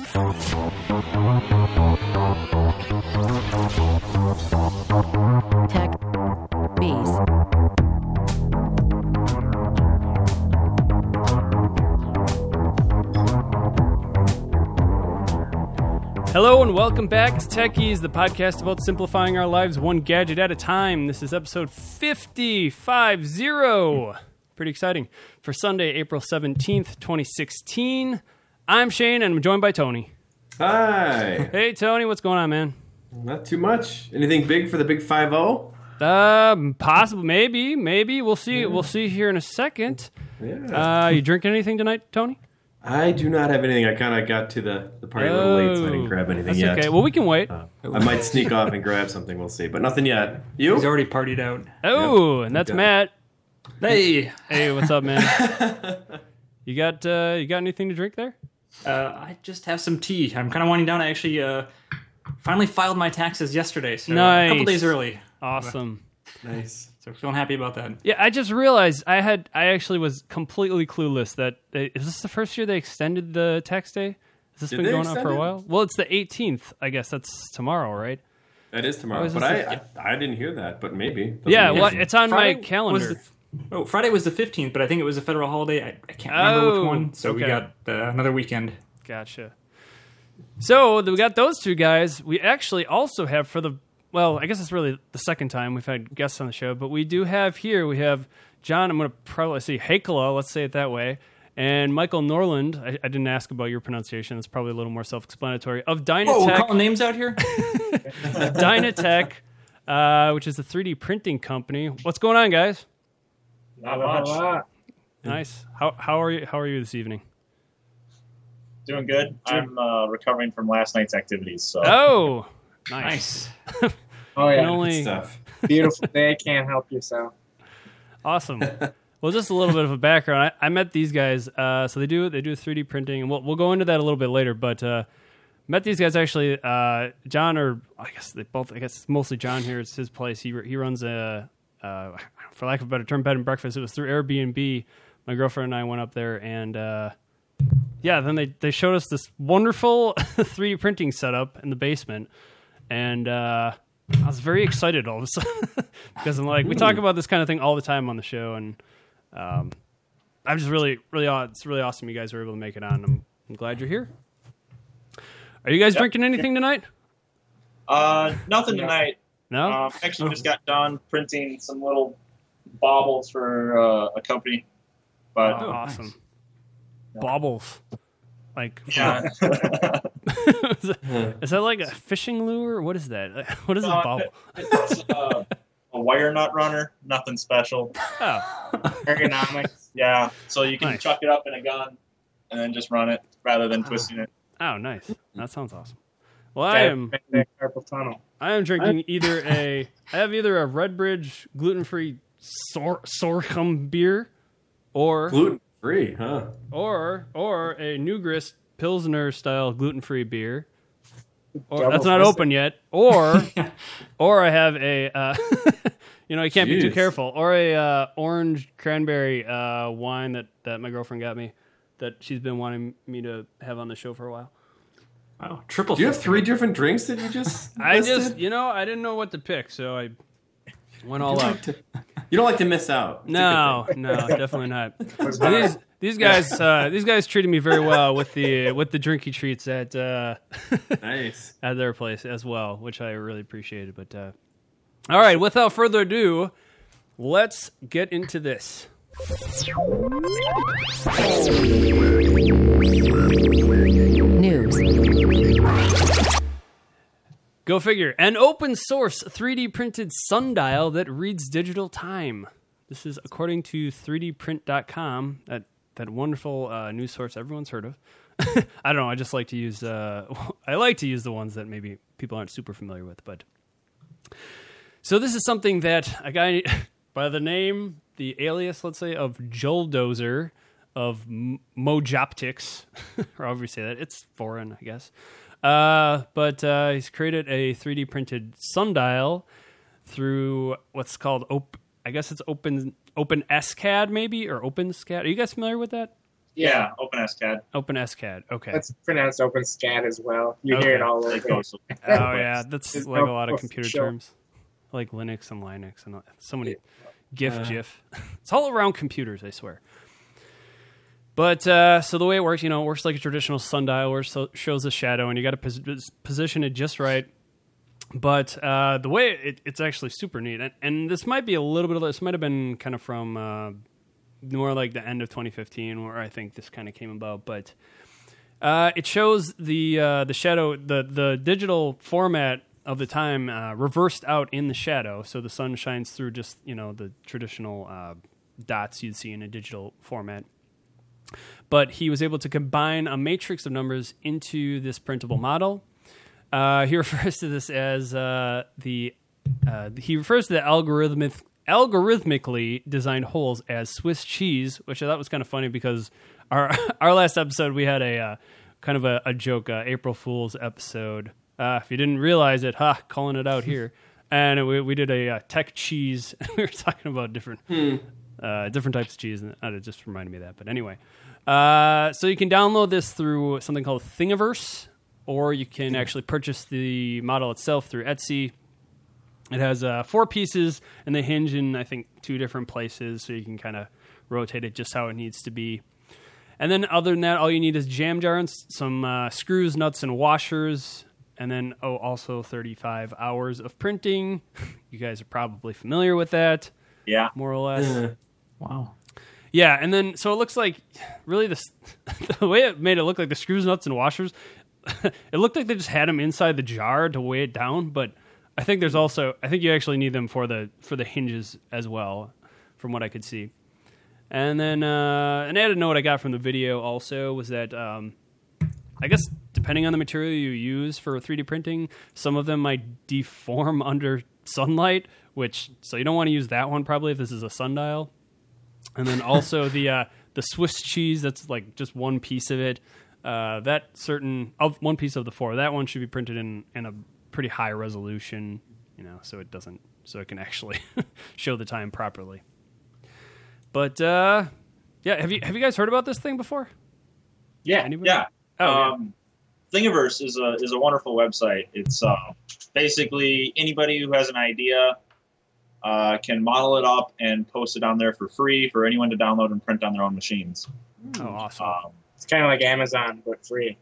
Hello and welcome back to Techies, the podcast about simplifying our lives one gadget at a time. This is episode 50, 50. Pretty exciting. For Sunday, April 17th, 2016. I'm Shane and I'm joined by Tony. Hi. Hey, Tony, what's going on, man? Not too much. Anything big for the big five oh? zero? Um, possible, maybe, maybe. We'll see. We'll see here in a second. Yeah. Uh, you drinking anything tonight, Tony? I do not have anything. I kind of got to the, the party a little late, so I didn't grab anything That's yet. okay. Well, we can wait. Uh, I might sneak off and grab something. We'll see, but nothing yet. You? He's already partied out. oh, and that's Okay. Matt. Hey, Hey, what's up, man? you got uh, you got anything to drink there? Uh, I just have some tea. I'm kind of winding down. I actually uh, finally filed my taxes yesterday, so a couple days early. Awesome. nice. So feeling happy about that. Yeah, I just realized I had I actually was completely clueless that is this the first year they extended the tax day? Has this Did been going on for extend a it? while? Well, it's the 18th. I guess that's tomorrow, right? That is tomorrow, Oh, is but I, I I didn't hear that. But maybe. Doesn't Yeah, mean well, it's on Friday my calendar. Oh, Friday was the 15th, but I think it was a federal holiday. I, I can't remember Oh, which one. So we got uh, another weekend. Gotcha. So we got those two guys. We actually also have for the well, I guess it's really the second time we've had guests on the show, but we do have here. We have John. I'm going to probably say Hakela. Let's say it that way. And Michael Norland. I, I didn't ask about your pronunciation. It's probably a little more self-explanatory. Of Dynatech. Oh, we're calling names out here. Dynatech, uh, which is a 3D printing company. What's going on, guys? Not much. Nice. How how are you? How are you this evening? Doing good. I'm uh, recovering from last night's activities. So Oh, nice. nice. Oh yeah, only stuff. beautiful day. Can't help yourself. awesome. Well, just a little bit of a background. I, I met these guys. Uh, so they do they do 3D printing, and we'll we'll go into that a little bit later. But uh, met these guys actually. Uh, John, or I guess they both. I guess mostly John here. It's his place. He he runs a. Uh, for lack of a better term, bed and breakfast. It was through Airbnb. My girlfriend and I went up there, and uh, yeah, then they, they showed us this wonderful 3D printing setup in the basement, and uh, I was very excited all of a sudden because I'm like, we talk about this kind of thing all the time on the show, and um, I'm just really, really, aw- it's really awesome you guys were able to make it on. I'm, I'm glad you're here. Are you guys drinking anything tonight? uh, nothing tonight. No. Um, actually, just got done printing some little baubles for uh, a company. But oh, awesome. Baubles. Like, yeah, is, that, is that like a fishing lure? What is that? What is a Uh, bauble? it's uh, a wire nut runner. Nothing special. Oh, Ergonomics. Yeah, so you can Nice. chuck it up in a gun and then just run it rather than twisting it. oh, nice. That sounds awesome. Well, I am. Carpal tunnel. I am drinking either a I have either a Redbridge gluten free sor- sorghum beer or Gluten free, huh? or or a New Grist Pilsner style gluten free beer. Or Double that's not fisted. open yet. Or or I have a uh, you know I can't be too careful. Or a uh, orange cranberry uh, wine that that my girlfriend got me that she's been wanting me to have on the show for a while. Wow, triple. Do you have three different drinks that you just? I listed? just you know I didn't know what to pick, so I went all You out. like you don't like to miss out. It's a good No, no, definitely not. these these guys uh, these guys treated me very well with the with the drinky treats at uh, Nice. at their place as well, which I really appreciated. But uh, all right, without further ado, let's get into this. News. Go figure. An open source 3D printed sundial that reads digital time. This is according to 3dprint.com, that, that wonderful uh, news source everyone's heard of. I don't know. I just like to use. Uh, I like to use the ones that maybe people aren't super familiar with. But so this is something that a guy by the name, the alias, let's say, of Julldozer of M- Mojoptix, or however you say that. It's foreign, I guess. Uh, but uh, he's created a 3D printed sundial through what's called op- I guess it's open open SCAD maybe or OpenSCAD. Are you guys familiar with that? Yeah, OpenSCAD. OpenSCAD. Okay. That's pronounced OpenSCAD as well. You Okay. hear it all Like over. those. oh yeah, that's There's like a lot of computer official- terms, like Linux and Linux and so many GIF, Uh. GIF. It's all around computers, I swear. But uh, so the way it works, you know, it works like a traditional sundial, where it shows the shadow, and you got to pos- pos- position it just right. But uh, the way it, it's actually super neat, and, and this might be a little bit of this might have been kind of from uh, more like the end of 2015, where I think this kind of came about. But uh, it shows the uh, the shadow, the the digital format of the time uh, reversed out in the shadow, so the sun shines through just you know the traditional dots you'd see in a digital format. But he was able to combine a matrix of numbers into this printable model. Uh, he refers to this as uh, the uh, he refers to the algorithmic algorithmically designed holes as Swiss cheese, which I thought was kind of funny because our our last episode we had a uh, kind of a, a joke uh, April Fool's episode. If you didn't realize it, ha, calling it out here. And we, we did a uh, tech cheese. we were talking about different uh, different types of cheese, and it just reminded me of that. But anyway, uh, so you can download this through something called Thingiverse, or you can actually purchase the model itself through Etsy. It has uh, four pieces, and they hinge in I think two different places, so you can kind of rotate it just how it needs to be. And then other than that, all you need is jam jar and s- some uh, screws, nuts, and washers. And then oh, also 35 hours of printing. You guys are probably familiar with that, Yeah. more or less. Wow. Yeah, and then so it looks like really the the way it made it look like the screws, nuts, and washers. it looked like they just had them inside the jar to weigh it down, but I think there's also I think you actually need them for the for the hinges as well, from what I could see. And then uh, an added note I got from the video also was that um, I guess depending on the material you use for 3D printing, some of them might deform under sunlight, which so you don't want to use that one probably if this is a sundial. And then also the uh, the Swiss cheese that's like just one piece of it. Uh, that certain of one piece of the four, that one should be printed in in a pretty high resolution, you know, so it doesn't so it can actually show the time properly. But uh, yeah, have you have you guys heard about this thing before? Yeah. Anybody? Yeah. Oh, yeah. um, Thingiverse is a is a wonderful website. It's uh, basically anybody who has an idea uh, can model it up and post it on there for free for anyone to download and print on their own machines. oh, awesome. Um, It's kind of like Amazon, but free.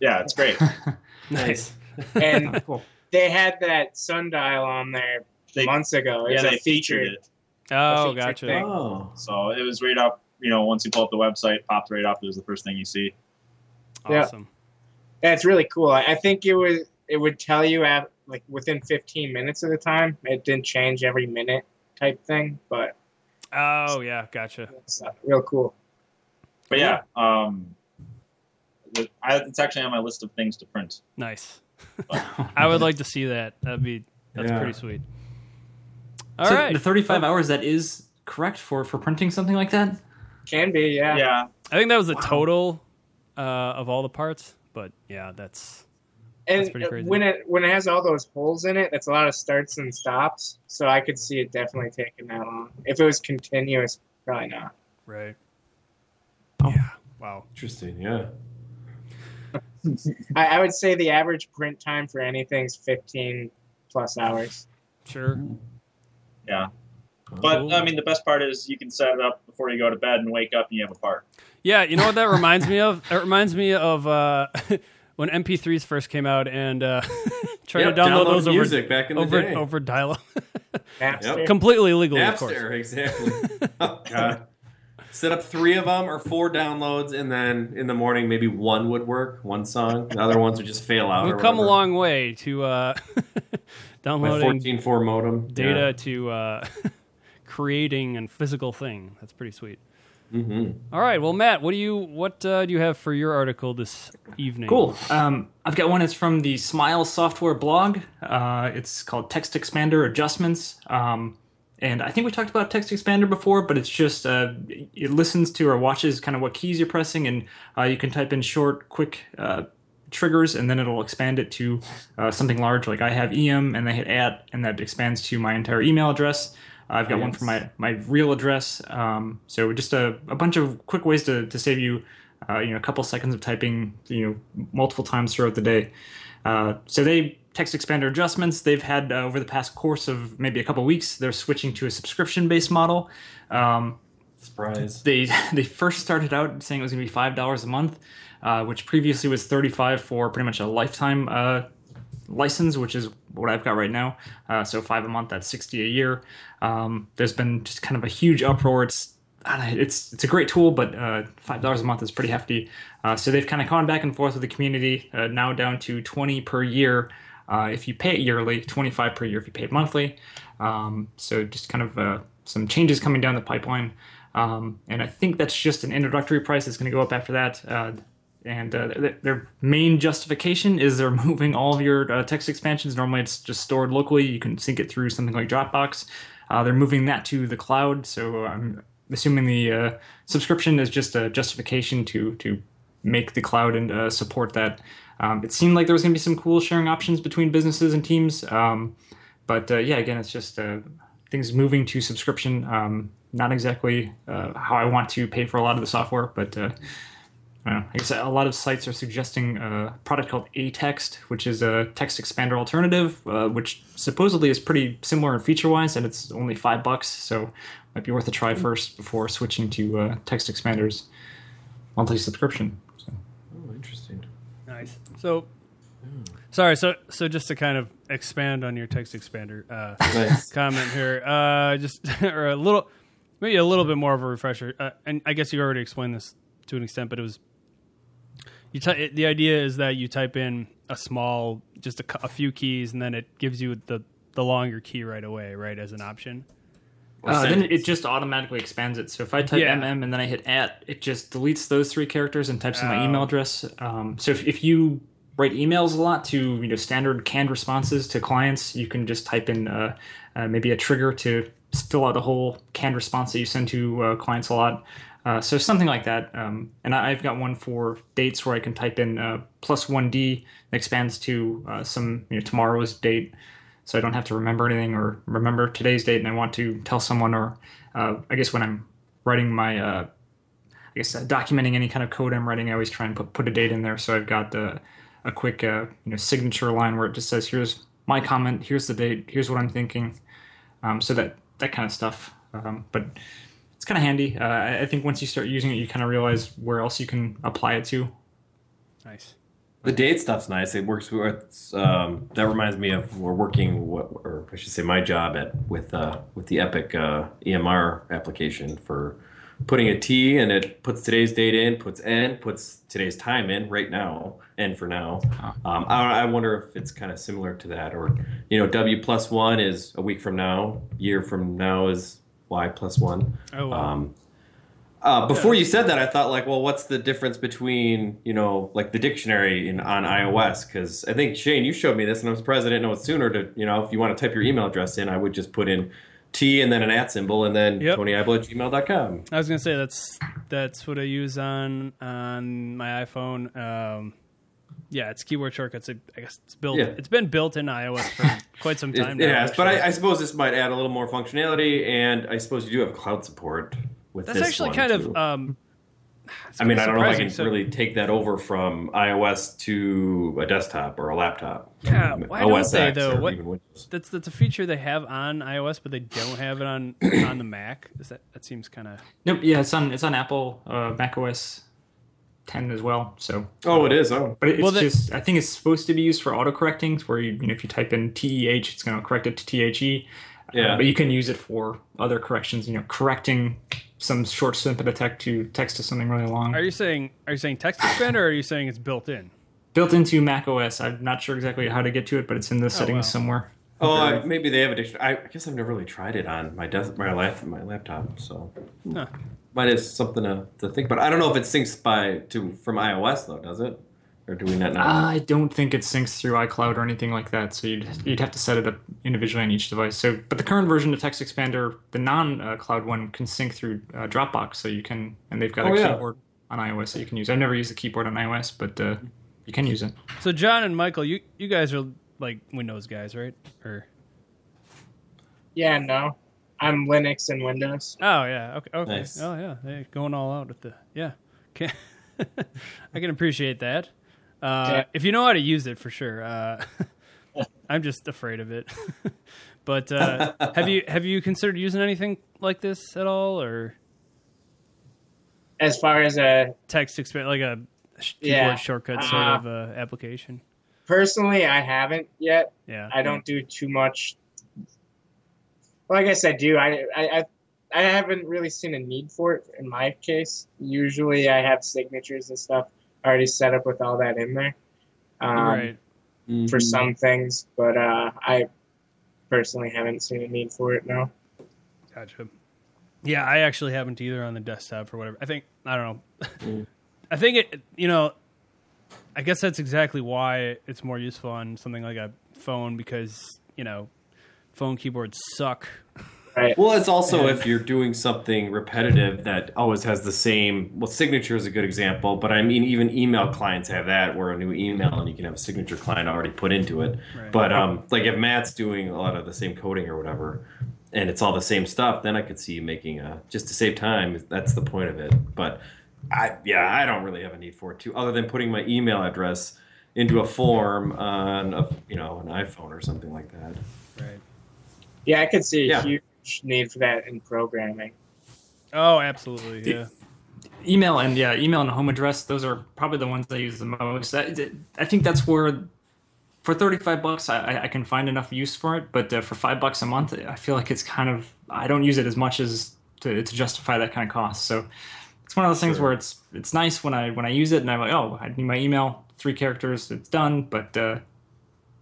yeah, it's great. nice. And Cool. they had that sundial on there They- months ago. It yeah, was they featured featured. it, Oh, feature gotcha. thing. oh, so it was right up. You know, once you pull up the website, popped right up. It was the first thing you see. Awesome. Yeah. Awesome. That's really cool. I, I think it was. It would tell you at like within 15 minutes of the time. It didn't change every minute type thing, but Oh, yeah, gotcha. it's uh, real cool. But yeah, um, I, it's actually on my list of things to print. Nice. I would like to see that. That'd be that's Yeah. pretty sweet. All so right. the 35 hours that is correct for for printing something like that. Can be, yeah. Yeah, I think that was the total uh, of all the parts, but yeah, that's And That's crazy. when it when it has all those holes in it, that's a lot of starts and stops. So I could see it definitely taking that long. If it was continuous, probably not. right. Oh. Yeah. Wow. interesting. Yeah. I, I would say the average print time for anything's 15 plus hours. Sure. yeah. But I mean, the best part is you can set it up before you go to bed and wake up and you have a part. Yeah, you know what that reminds me of? It reminds me of uh, when MP3s first came out and uh, trying Yep, to download, those over music back in the over day. over dial-up, Napster. completely illegally, of course. Napster, exactly. oh, God. Set up three of them or four downloads, and then in the morning maybe one would work, one song. The other ones would just fail out. We've or come a long way to uh, downloading 14.4 modem data Yeah. to uh, creating a physical thing. That's pretty sweet. Mhm. All right, well, Matt, what do you what uh, do you have for your article this evening? Cool. Um, I've got one. It's from the Smile Software blog. Uh, it's called Text Expander Adjustments. Um, and I think we talked about Text Expander before, but it's just uh, it listens to or watches kind of what keys you're pressing, and uh, you can type in short, quick uh, triggers, and then it'll expand it to uh, something large. Like I have EM, and I hit add, and that expands to my entire email address. I've got one for my, my real address. Um, so just a, a bunch of quick ways to, to save you uh, you know, a couple seconds of typing, you know, multiple times throughout the day. Uh, so they text expander adjustments they've had uh, over the past course of maybe a couple weeks. They're switching to a subscription based model. Um, Surprise. they they first started out saying it was going to be five dollars a month, uh, which previously was thirty five for pretty much a lifetime uh, license, which is what I've got right now. Uh, so five a month, that's sixty a year. Um, there's been just kind of a huge uproar. It's it's it's a great tool, but uh, five dollars a month is pretty hefty. Uh, so they've kind of gone back and forth with the community. Uh, now down to twenty per year uh, if you pay it yearly, twenty five per year if you pay it monthly. Um, so just kind of uh, some changes coming down the pipeline. Um, and I think that's just an introductory price. It's going to go up after that. And uh, th- their main justification is they're moving all of your uh, text expansions. Normally, it's just stored locally. You can sync it through something like Dropbox. Uh, they're moving that to the cloud. So I'm assuming the uh, subscription is just a justification to to make the cloud and uh, support that. Um, it seemed like there was going to be some cool sharing options between businesses and teams. Um, but uh, yeah, again, it's just things moving to subscription. Um, not exactly how I want to pay for a lot of the software, but I don't know. I guess a lot of sites are suggesting a product called Atext, which is a text expander alternative, uh, which supposedly is pretty similar in feature wise, and it's only five bucks. So might be worth a try first before switching to uh, text expanders monthly subscription. So. Oh, interesting. Nice. So, sorry. So, so just to kind of expand on your text expander uh, Nice. comment here, uh, just or a little, maybe a little bit more of a refresher. Uh, and I guess you already explained this to an extent, but it was you. Ty- the idea is that you type in a small, just a, a few keys, and then it gives you the the longer key right away, right, as an option. Or Uh, then it just automatically expands it. So if I type Yeah. mm and then I hit at, it just deletes those three characters and types in my Oh. email address. Um, so if, if you write emails a lot to you know standard canned responses to clients, you can just type in uh, uh, maybe a trigger to fill out a whole canned response that you send to uh, clients a lot. Uh, so something like that. Um, and I, I've got one for dates where I can type in uh, plus one D expands to uh, some you know, tomorrow's date so I don't have to remember anything or remember today's date and I want to tell someone or uh, I guess when I'm writing my uh, I guess uh, documenting any kind of code I'm writing I always try and put, put a date in there so I've got a quick you know signature line where it just says here's my comment here's the date here's what I'm thinking um, so that that kind of stuff um, but it's kind of handy uh, I I think once you start using it you kind of realize where else you can apply it to Nice. The date stuff's nice. It works with. Um, that reminds me of we're working, what, or I should say, my job at with uh, with the Epic uh, EMR application for putting a T and it puts today's date in, puts N, puts today's time in right now, N for now. Um, I, I wonder if it's kind of similar to that, or you know, W plus one is a week from now, year from now is Y plus one. Oh, wow. Um, uh, before you said that, I thought like, well, what's the difference between you know like the dictionary in on iOS? Because I think Shane, you showed me this, and I'm surprised I didn't know it sooner. To you know, if you want to type your email address in, I would just put in T and then an at symbol, and then Yep. TonyIble at gmail.com. I was gonna say that's that's what I use on on my iPhone. Um, yeah, it's keyboard shortcuts. I I guess it's built. Yeah. It's been built in iOS for quite some time. it now, has, but. I, I suppose this might add a little more functionality, and I suppose you do have cloud support with that's this actually one, kind too. of. Um, I mean, I don't know if I can So- really take that over from iOS to a desktop or a laptop. Yeah, why don't they, X though? What- That's that's a feature they have on iOS, but they don't have it on on the Mac. Is that that seems kind of nope yeah it's on it's on Apple uh, Mac OS 10 as well so Oh, it is. Oh, But it's Well, the- just, I think it's supposed to be used for autocorrecting, where you, you know, if you type in TEH, it's going to correct it to THE. Uh, Yeah. but you can use it for other corrections, you know, correcting some short snippet of text to text to something really long. Are you saying are you saying text expander or are you saying it's built in? Built into Mac OS. I'm not sure exactly how to get to it, but it's in the settings wow. somewhere. Oh, I, maybe they have a dictionary. I guess I've never really tried it on my desk, my lap, my laptop. So Huh. Might is something to, to think about. I don't know if it syncs by to from iOS though, does it? Or do we not know? I don't think it syncs through iCloud or anything like that, so you'd you'd have to set it up individually on each device. So, but the current version of Text Expander, the non-cloud one, can sync through uh, Dropbox, so you can, and they've got Oh, a yeah. keyboard on iOS that you can use. I've never used the keyboard on iOS, but uh, you can use it. So John and Michael, you you guys are like Windows guys, right? Or Yeah, no. I'm Linux and Windows. oh yeah, okay, okay. Nice. Oh yeah, they going all out with the yeah. Okay. I can appreciate that. Uh, Yeah. If you know how to use it, for sure. Uh, I'm just afraid of it. but uh, have you have you considered using anything like this at all, or As far as a text expand like a keyboard Yeah. shortcut sort Uh, of uh, application? personally, I haven't yet. Yeah. I don't do too much. Well, I guess I do. I, I I I haven't really seen a need for it in my case. Usually, I have signatures and stuff already set up with all that in there. Um, right. For some things, but uh, I personally haven't seen a need for it. No. Gotcha. Yeah, I actually haven't either on the desktop or whatever. I think I don't know. Mm. I think it. You know, I guess that's exactly why it's more useful on something like a phone because you know, phone keyboards suck. Right. Well, it's also And- if you're doing something repetitive that always has the same. Well, signature is a good example, but I mean, even email clients have that, where a new email and you can have a signature client already put into it. Right. But um, like if Matt's doing a lot of the same coding or whatever, and it's all the same stuff, then I could see you making a just to save time. That's the point of it. But I, yeah, I don't really have a need for it too, other than putting my email address into a form on a you know an iPhone or something like that. Right. Yeah, I could see a Yeah. huge need for that in programming. Oh, absolutely. Yeah. email and yeah email and home address those are probably the ones i use the most i, I think that's where for 35 bucks I, I can find enough use for it but uh, for five bucks a month i feel like it's kind of i don't use it as much as to, to justify that kind of cost so it's one of those things Sure. where it's it's nice when i when i use it and i'm like oh i need my email three characters it's done but uh,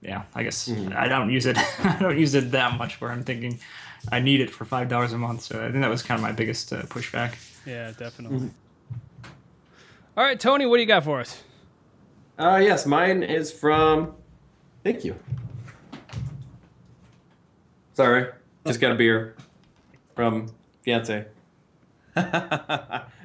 yeah i guess Mhm. i don't use it i don't use it that much where i'm thinking i need it for five dollars a month so i think that was kind of my biggest uh, pushback Yeah, definitely. All right, Tony, what do you got for us? Uh, yes, mine is from. Thank you. Sorry, just got a beer from fiance.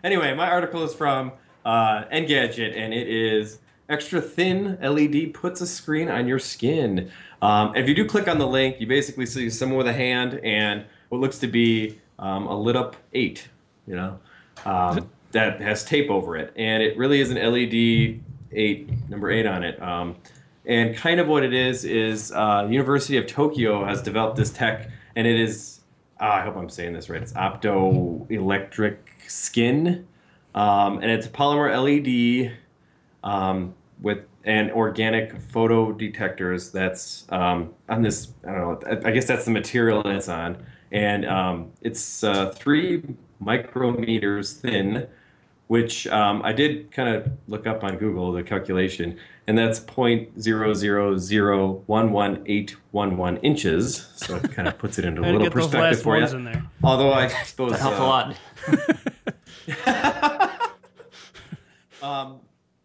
anyway, my article is from uh, Engadget, and it is extra thin LED puts a screen on your skin. Um, if you do click on the link, you basically see someone with a hand and what looks to be um, a lit up eight. You know, um, that has tape over it, and it really is an LED eight, number eight on it. Um, and kind of what it is is uh, University of Tokyo has developed this tech, and it is ah, I hope I'm saying this right. It's optoelectric skin, um, and it's a polymer LED um, with an organic photo detectors. That's um, on this. I don't know. I- I guess that's the material it's on, and um, it's uh, three micrometers thin which um, I did kind of look up on Google the calculation, and that's point zero zero zero one one eight one one inches. So it kind of puts it into a Had to little get those perspective last for you. in there. Although I suppose that helps uh, a lot um,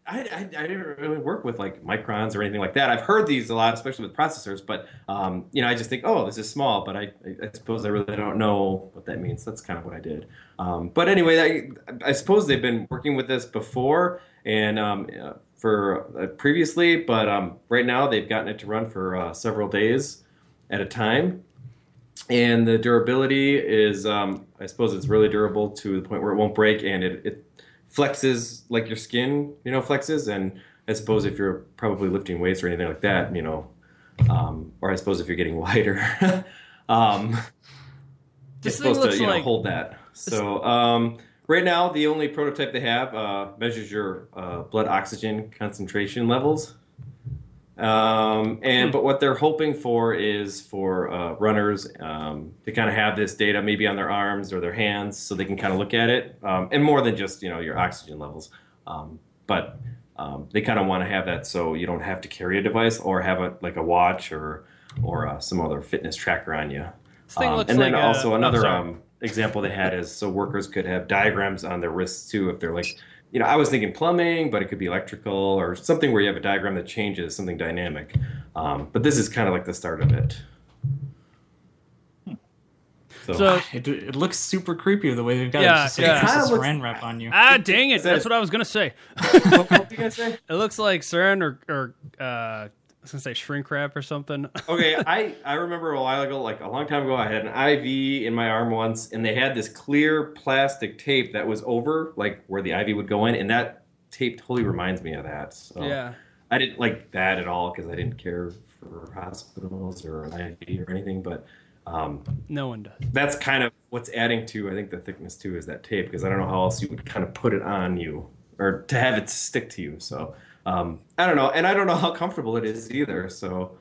I, I, I didn't really work with like microns or anything like that. I've heard these a lot, especially with processors. But um, you know, I just think, oh, this is small. But I, I suppose I really don't know what that means. That's kind of what I did. Um, but anyway, I, I suppose they've been working with this before and um, for uh, previously. But um, right now, they've gotten it to run for uh, several days at a time. And the durability is, um, I suppose, it's really durable to the point where it won't break, and it, it flexes like your skin, you know, flexes. And I suppose if you're probably lifting weights or anything like that, you know, um, or I suppose if you're getting wider, um, This it's supposed looks to you know, like- hold that. So um, right now, the only prototype they have uh, measures your uh, blood oxygen concentration levels. Um, and Hmm. but what they're hoping for is for uh, runners um, to kind of have this data maybe on their arms or their hands, so they can kind of look at it, um, and more than just you know your oxygen levels. Um, but um, they kind of want to have that so you don't have to carry a device or have a like a watch or or uh, some other fitness tracker on you. Um, and then like also oh, another um, example they had is so workers could have diagrams on their wrists too if they're like you know i was thinking plumbing but it could be electrical or something where you have a diagram that changes something dynamic um, but this is kind of like the start of it so, So- It, it looks super creepy the way they've got Yeah, it. Just yeah. like It kinda a looks- saran wrap on you. Ah, dang it! Is that- That's what I was gonna say. what were you gonna say It looks like saran or, or uh, I was gonna say shrink wrap or something. okay I, I remember a while ago like a long time ago i had an iv in my arm once and they had this clear plastic tape that was over like where the iv would go in and that tape totally reminds me of that. So Yeah. I didn't like that at all because I didn't care for hospitals or an IV or anything. But um, No one does. that's kind of what's adding to I think the thickness too is that tape because I don't know how else you would kind of put it on you or to have it stick to you. So um, I don't know, and I don't know how comfortable it is either. So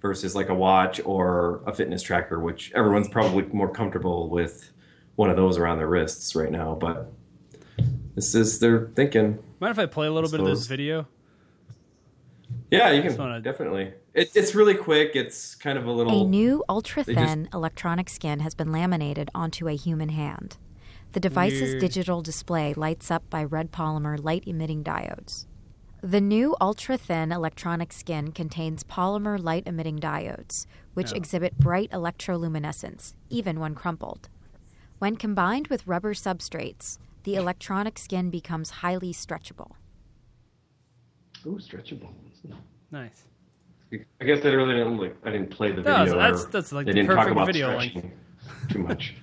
versus like a watch or a fitness tracker, which everyone's probably more comfortable with one of those around their wrists right now. But this is their thinking. Mind if I play a little bit of this video? Yeah, you can wanna- definitely. It, it's really quick. It's kind of a little. A new ultra they just- thin electronic skin has been laminated onto a human hand. The device's Weird. digital display lights up by red polymer light emitting diodes. The new ultra thin electronic skin contains polymer light emitting diodes, which exhibit bright electroluminescence, even when crumpled. When combined with rubber substrates, the electronic skin becomes highly stretchable. Ooh, stretchable. Nice. I guess I really didn't like. I didn't play the No, video. that's, that's like they the didn't talk perfect about video stretching too much.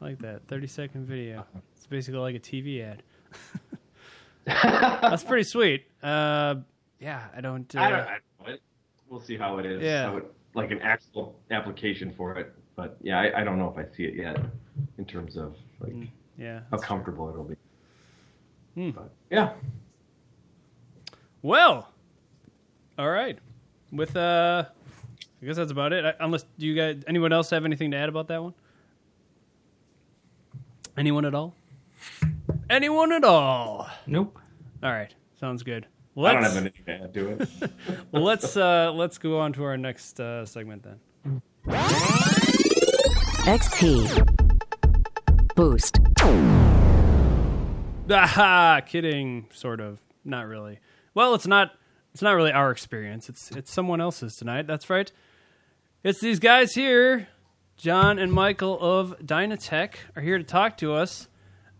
I like that. 30 second video. It's basically like a TV ad. That's pretty sweet. Uh, yeah, I don't. Uh, I don't. I don't know. We'll see how it is. Yeah. It, like an actual application for it. But yeah, I, I don't know if I see it yet in terms of like yeah. how comfortable it'll be. Hmm. But yeah, Well, all right. With uh, I guess that's about it. I, unless do you guys, anyone else have anything to add about that one? Anyone at all? Anyone at all? Nope. All right, sounds good. I Let's, don't have anything to add to it. well, let's uh, let's go on to our next uh, segment then. XP. Boost. Aha, kidding, sort of. Not really. Well, it's not. It's not really our experience. It's it's someone else's tonight. That's right. It's these guys here, John and Michael of Dynatech, are here to talk to us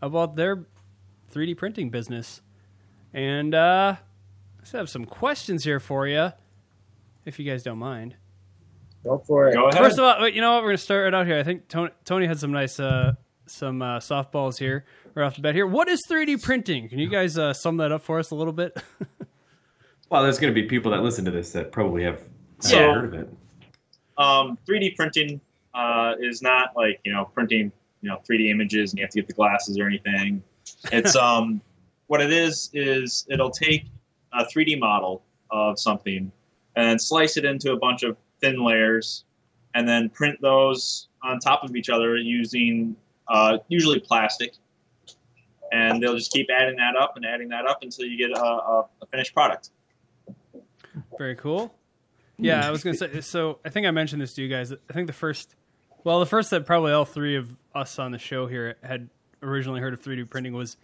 about their 3D printing business, and uh, I just have some questions here for you, if you guys don't mind. Go for it. Go ahead. First of all, wait, you know what? We're gonna start right out here. I think Tony, Tony had some nice uh, some uh, softballs here right off the bat. Here, what is 3D printing? Can you guys uh, sum that up for us a little bit? well, there's going to be people that listen to this that probably have So- never heard of it. um, 3D printing uh, is not like you know printing you know 3D images and you have to get the glasses or anything. It's um, what it is is it'll take a 3D model of something and slice it into a bunch of thin layers and then print those on top of each other using uh, usually plastic. And they'll just keep adding that up and adding that up until you get a, a, a finished product. Very cool. Yeah, I was gonna say. So I think I mentioned this to you guys. I think the first, well, the first that probably all three of us on the show here had originally heard of 3D printing was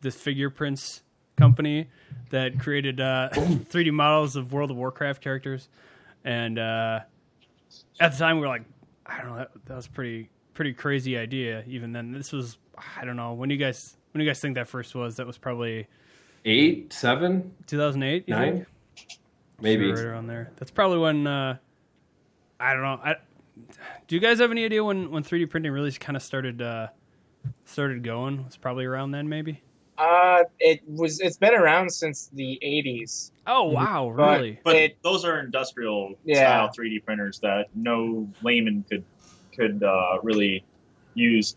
this FigurePrints company that created uh, 3D models of World of Warcraft characters, and uh, at the time we were like, I don't know, that, that was pretty pretty crazy idea. Even then, this was I don't know when you guys when you guys think that first was. That was probably Eight, seven, 2008. nine, think? maybe. Right around there. That's probably when uh, I don't know. I, do you guys have any idea when, when 3D printing really kind of started uh, started going? It's probably around then, maybe. Uh, it was. It's been around since the '80s. Oh wow, But- really? But It- those are industrial Yeah. style 3D printers that no layman could could uh, really use.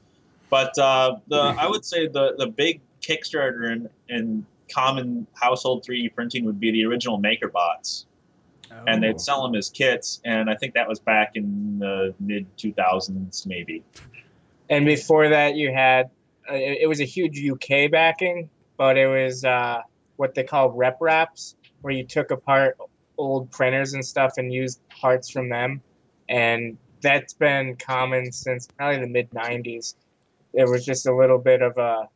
But uh, the I would say the the big Kickstarter in, in common household 3D printing would be the original MakerBots, and Oh. they'd sell them as kits. And I think that was back in the mid 2000s, maybe. And before that, you had. Uh, it, it was a huge UK backing, but it was uh, what they call RepRaps, where you took apart old printers and stuff and used parts from them, and that's been common since probably the mid '90s. It was just a little bit of a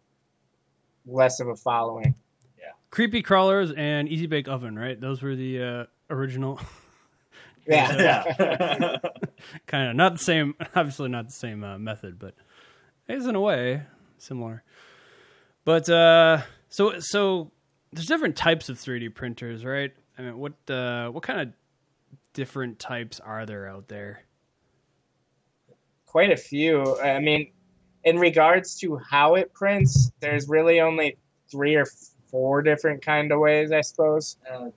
less of a following. Yeah, creepy crawlers and Easy Bake Oven, right? Those were the uh, original. Yeah, Yeah. kind of not the same. Obviously, not the same uh, method, but it is in a way similar. But uh, so so there's different types of 3D printers, right? I mean, what uh, what kind of different types are there out there? quite a few. I mean, in regards to how it prints, there's really only three or four different kind of ways, I suppose. Uh,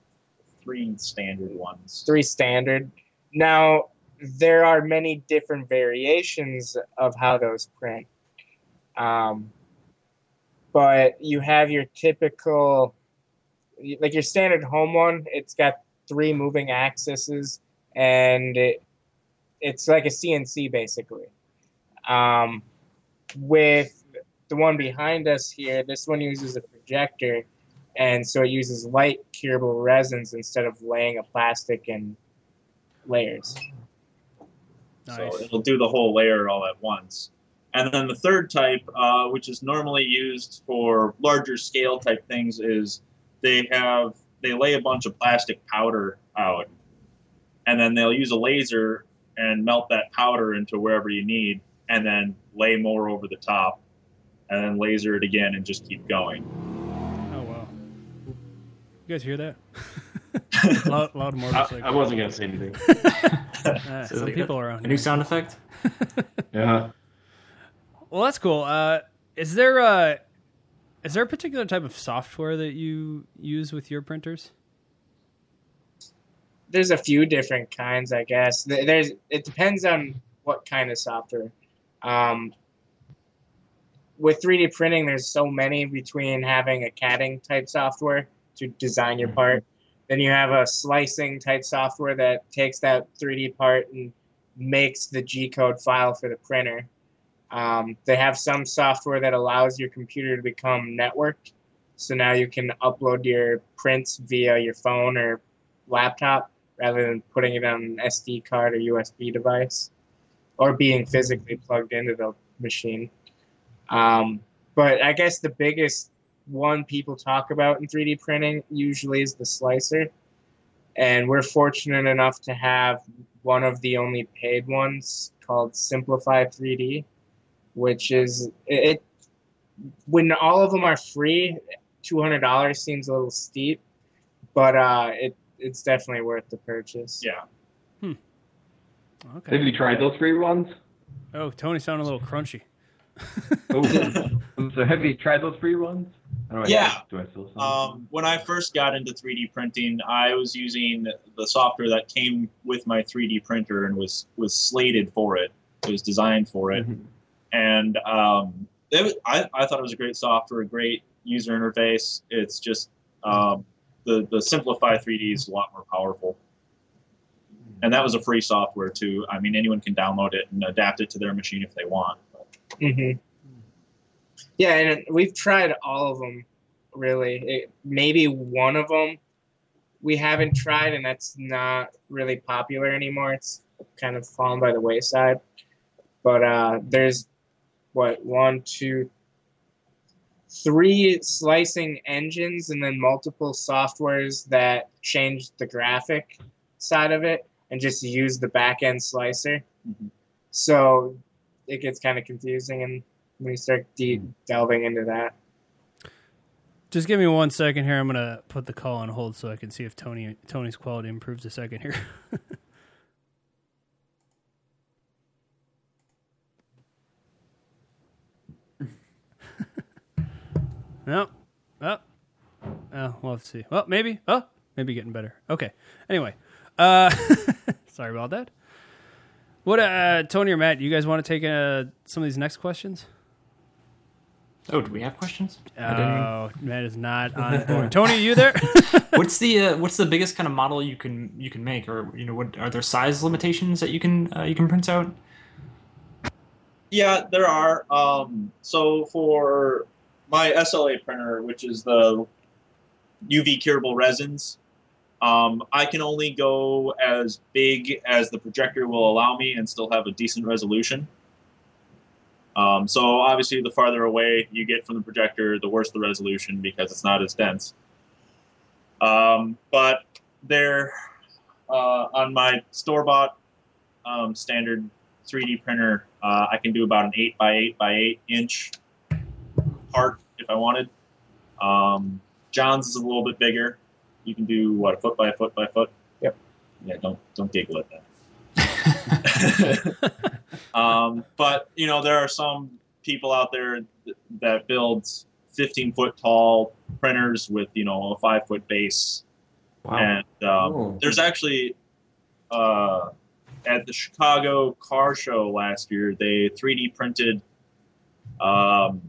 three standard ones. Three standard. Now there are many different variations of how those print. Um, but you have your typical, like your standard home one. It's got three moving axes, and it, it's like a CNC basically. Um, with the one behind us here, this one uses a projector, and so it uses light curable resins instead of laying a plastic in layers. Nice. So it'll do the whole layer all at once. And then the third type, uh, which is normally used for larger scale type things, is they have they lay a bunch of plastic powder out, and then they'll use a laser and melt that powder into wherever you need, and then lay more over the top, and then laser it again and just keep going. Oh wow. You guys hear that? loud, loud I, motorcycle. I wasn't gonna say anything. Ah, some like people a, around A here. new sound effect. Yeah. Well, that's cool. Uh, is there a is there a particular type of software that you use with your printers? There's a few different kinds, I guess. There's it depends on what kind of software. Um, with 3D printing, there's so many between having a CADing type software to design your part. Then you have a slicing type software that takes that 3D part and makes the G code file for the printer. Um, they have some software that allows your computer to become networked. So now you can upload your prints via your phone or laptop rather than putting it on an SD card or USB device or being physically plugged into the machine. Um, but I guess the biggest one people talk about in 3D printing usually is the slicer. And we're fortunate enough to have one of the only paid ones called Simplify 3D, which is it. When all of them are free, two hundred dollars seems a little steep, but uh, it it's definitely worth the purchase. Yeah. Okay. Have you tried those free ones? Oh, Tony sounded a little crunchy. Oh, so have you tried those free ones? I Yeah. Do I Um, when I first got into 3D printing, I was using the software that came with my 3D printer and was was slated for it. It was designed for it, Mhm. And um, was, I, I thought it was a great software, a great user interface. It's just um, the the Simplify 3D is a lot more powerful, and that was a free software too. I mean, anyone can download it and adapt it to their machine if they want. hmm Yeah, and we've tried all of them. Really, it, maybe one of them we haven't tried, and that's not really popular anymore. It's kind of fallen by the wayside. But uh, there's what one, two, three slicing engines, and then multiple softwares that change the graphic side of it and just use the back end slicer. Mhm. So it gets kind of confusing and when you start de- delving into that. Just give me one second here. I'm gonna put the call on hold so I can see if Tony Tony's quality improves a second here. no. Oh. Oh, we'll have to see. Well, maybe. Oh, maybe getting better. Okay. Anyway, uh, sorry about that. What, uh, Tony or Matt? You guys want to take uh, some of these next questions? Oh, do we have questions? I didn't- Oh, Matt is not on board. Tony, are you there? what's the uh, what's the biggest kind of model you can you can make, or you know, what are there size limitations that you can uh, you can print out? Yeah, there are. Um, so for my SLA printer, which is the UV curable resins, um, I can only go as big as the projector will allow me and still have a decent resolution. Um, so obviously, the farther away you get from the projector, the worse the resolution because it's not as dense. Um, but there, uh, on my store bought um, standard 3D printer, uh, I can do about an 8 by 8 by 8 inch part if I wanted. Um, John's is a little bit bigger. You can do what a foot by a foot by a foot. Yep. Yeah, don't don't giggle at that. um, but you know there are some people out there th- that build 15 foot tall printers with you know a five foot base, Wow. and um, Oh. there's actually uh, at the Chicago Car Show last year they 3D printed um,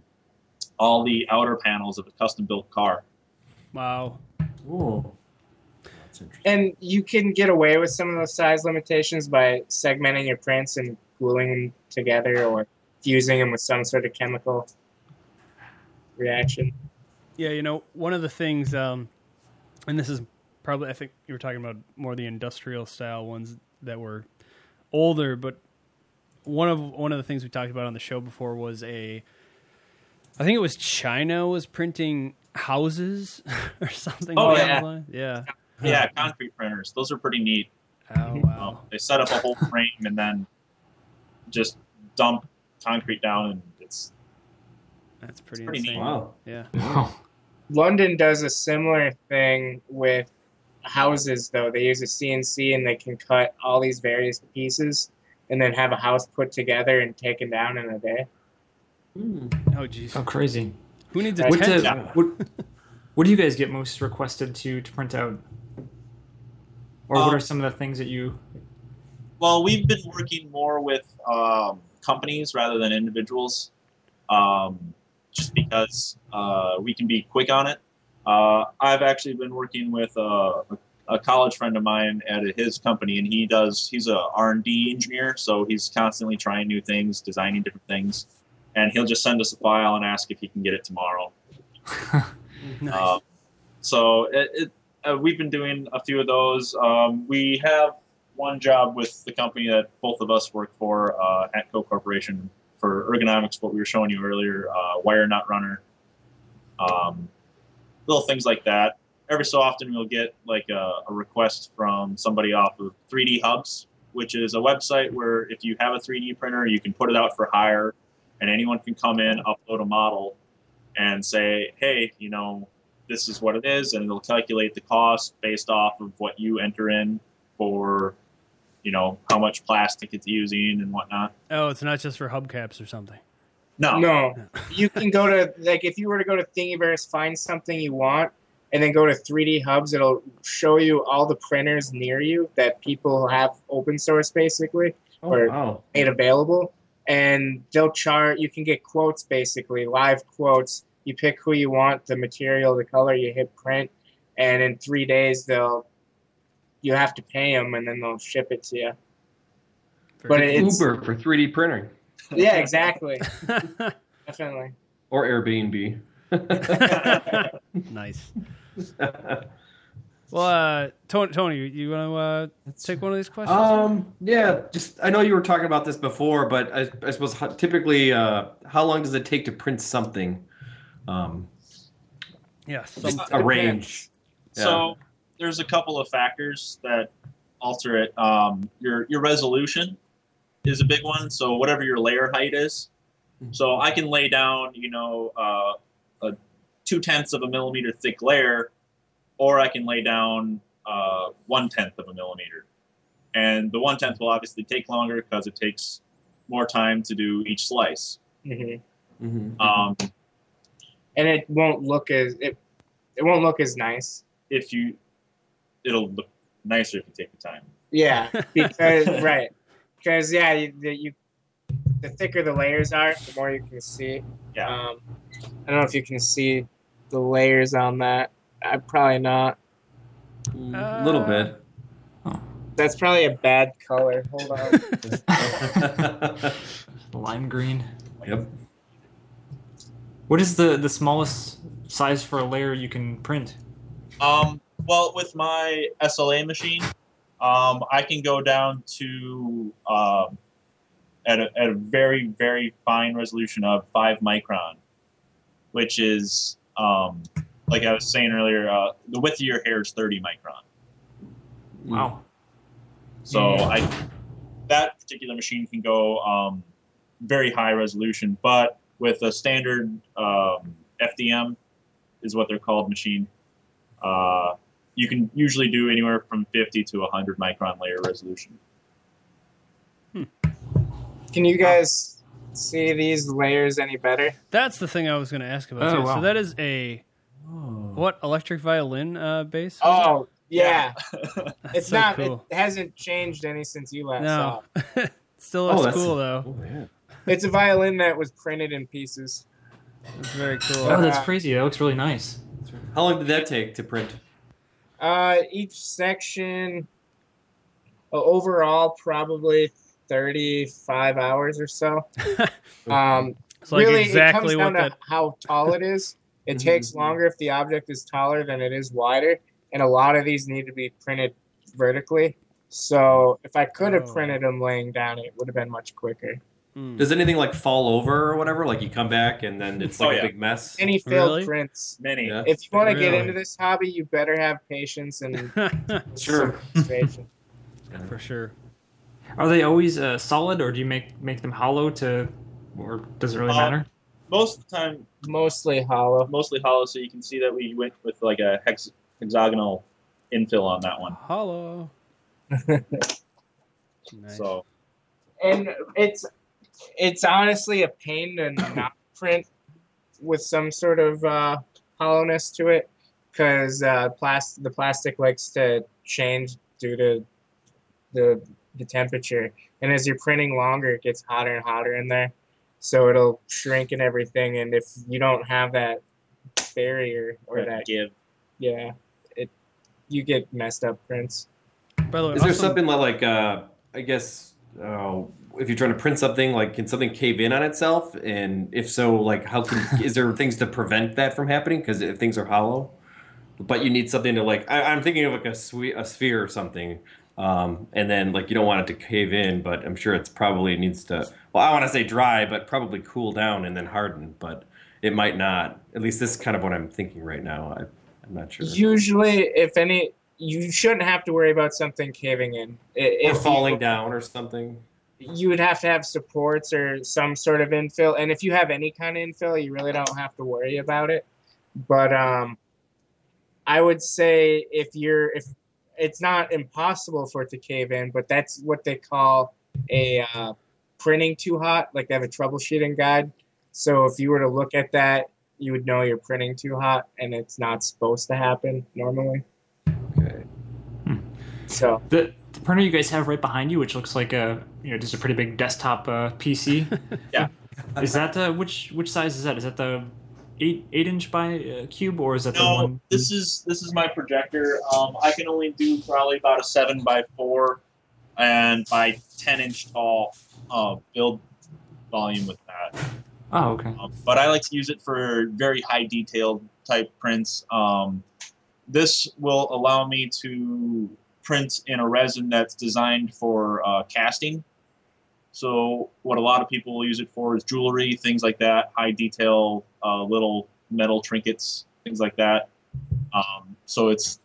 all the outer panels of a custom built car. Wow. Ooh. That's interesting. And you can get away with some of those size limitations by segmenting your prints and gluing them together or fusing them with some sort of chemical reaction. Yeah, you know, one of the things, um, and this is probably, I think you were talking about more the industrial style ones that were older, but one of one of the things we talked about on the show before was a, I think it was China was printing houses or something. Oh, along yeah. yeah. Yeah, concrete printers. Those are pretty neat. Oh wow. Um, they set up a whole frame and then just dump concrete down, and it's That's pretty, pretty insane. neat. Wow. Yeah. Wow. London does a similar thing with houses, though. They use a CNC and they can cut all these various pieces and then have a house put together and taken down in a day. Hmm. Oh jeez. Oh, crazy. Who needs a What's tent? What, uh, what, what do you guys get most requested to, to print out? Or what Um, are some of the things that you. well, we've been working more with um, companies rather than individuals, um, just because uh, we can be quick on it. Uh, I've actually been working with a, a college friend of mine at his company, and he does. He's a R and D engineer, so he's constantly trying new things, designing different things, and he'll just send us a file and ask if he can get it tomorrow. Nice. Um, so it, it, uh, we've been doing a few of those. Um, we have one job with the company that both of us work for, uh, Atco Corporation, for ergonomics. What we were showing you earlier, uh, wire nut runner, um, little things like that. Every so often, we'll get like a, a request from somebody off of 3D Hubs, which is a website where if you have a 3D printer, you can put it out for hire, and anyone can come in, upload a model, and say, hey, you know, this is what it is, and it'll calculate the cost based off of what you enter in for, you know, how much plastic it's using and whatnot. oh, it's not just for hubcaps or something. No, No, you can go to, like, if you were to go to Thingiverse, find something you want, and then go to 3D Hubs, it'll show you all the printers near you that people have open source basically. Oh, Or- wow. made available and they'll chart you can get quotes basically live quotes. You pick who you want the material the color you hit print and in three days they'll you have to pay them and then they'll ship it to you. But it's Uber for 3D printing. Yeah exactly. Definitely. Or Airbnb. nice. Well, uh, Tony, Tony, you want to uh, take one of these questions? Um, yeah, just I know you were talking about this before, but I, I suppose typically, uh, how long does it take to print something? Um, yes. just Some, a range. So there's a couple of factors that alter it. Um, your your resolution is a big one. So whatever your layer height is, so I can lay down, you know, uh, a two tenths of a millimeter thick layer, or I can lay down uh, one tenth of a millimeter, and the one tenth will obviously take longer because it takes more time to do each slice. hmm Mhm. Um, and it won't look as it it won't look as nice if you, it'll look nicer if you take the time. yeah because right because yeah you, the, you the thicker the layers are the more you can see Yeah. Um, I don't know if you can see the layers on that. I probably not. a little bit. That's probably a bad color. Hold on. Lime green. yep. What is the, the smallest size for a layer you can print? Um, well, with my SLA machine, um, I can go down to um, at, a, at a very, very fine resolution of 5 micron, which is, um, like I was saying earlier, uh, the width of your hair is 30 micron. Wow. So I that particular machine can go um, very high resolution, but with a standard um, FDM is what they're called machine. Uh, you can usually do anywhere from 50 to 100 micron layer resolution. Can you guys see these layers any better? That's the thing I was going to ask about. Oh, too. wow. So that is a What electric violin uh, bass? Oh yeah, That's it's so not. cool. It hasn't changed any since you last no, saw. still Oh, looks that's- cool though. Oh, man. It's a violin that was printed in pieces. It's very cool. Oh, that's crazy. That looks really nice. How long did that take to print? Uh, each section uh, overall probably thirty-five hours or so. Um, It's like really, exactly it what comes down that. to how tall it is. It Mhm. takes longer if the object is taller than it is wider, and a lot of these need to be printed vertically. So if I could have Oh. printed them laying down, it would have been much quicker. Mm. Does anything like fall over or whatever? Like you come back and then it's like Oh, a yeah. big mess. Any failed Really? prints. Many. Yeah. If you want to get into this hobby, you better have patience and Sure. some patience. For sure. Are they always uh, solid, or do you make make them hollow to, or does it really Uh, matter? Most of the time, Mostly hollow. mostly hollow, so you can see that we went with like a hex- hexagonal infill on that one. Hollow. Nice. So and it's it's honestly a pain to not print with some sort of uh, hollowness to it because uh, plastic the plastic likes to change due to the the temperature and as you're printing longer it gets hotter and hotter in there so it'll shrink and everything and if you don't have that barrier or that give. yeah it you get messed up prints By the way, Is there something li- like uh, I guess uh, if you're trying to print something, like can something cave in on itself? And if so, like how can is there things to prevent that from happening? Because if things are hollow, but you need something to like I, I'm thinking of like a swe- a sphere or something. Um, and then like you don't want it to cave in, but I'm sure it's probably needs to. Well, I want to say dry, but probably cool down and then harden. But it might not. At least this is kind of what I'm thinking right now. I, I'm not sure. usually if any you shouldn't have to worry about something caving in I- or if you- falling down or something. you would have to have supports or some sort of infill. And if you have any kind of infill, you really don't have to worry about it. But um, I would say if you're if it's not impossible for it to cave in, but that's what they call a uh, printing too hot. Like they have a troubleshooting guide. So if you were to look at that, you would know you're printing too hot, and it's not supposed to happen normally. Okay. So The, the printer you guys have right behind you, which looks like a you know just a pretty big desktop uh, PC. Yeah. Is that the which which size is that? Is that the eight eight inch by uh, cube, or is that the No, one? this is this is my projector. Um, I can only do probably about a seven by four and by ten inch tall uh, build volume with that. Oh, okay. Um, but I like to use it for very high detailed type prints. Um, this will allow me to print in a resin that's designed for uh, casting. So what a lot of people will use it for is jewelry, things like that, high detail, uh, little metal trinkets, things like that. Um, so it's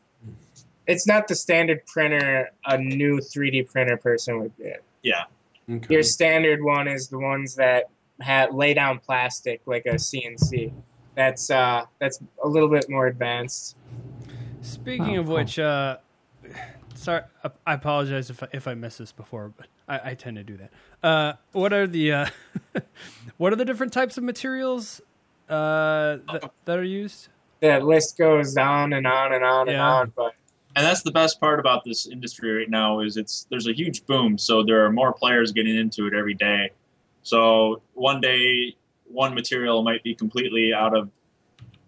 it's not the standard printer a new 3D printer person would get. yeah, Okay. Your standard one is the ones that had lay down plastic like a CNC. That's uh that's a little bit more advanced. Speaking Oh, of cool. which, uh, sorry, I- I apologize if I, if I missed this before, but I, I tend to do that. Uh, what are the uh, what are the different types of materials uh, that, that are used? The list goes on and on and on and on, but and that's the best part about this industry right now is it's there's a huge boom so there are more players getting into it every day so one day one material might be completely out of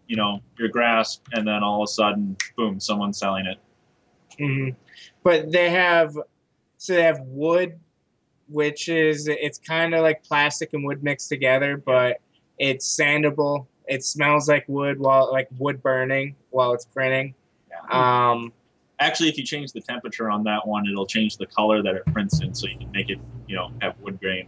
you know your grasp and then all of a sudden boom someone's selling it mm-hmm. but they have so they have wood, which is it's kind of like plastic and wood mixed together, but it's sandable. It smells like wood while like wood burning while it's printing. Um, actually if you change the temperature on that one it'll change the color that it prints in so you can make it you know have wood grain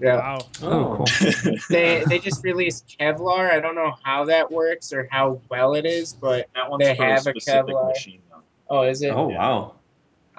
yeah. Wow. Oh, cool. they they just released Kevlar. I don't know how that works or how well it is, but that one's They have a a Kevlar. machine oh, is it? Oh wow.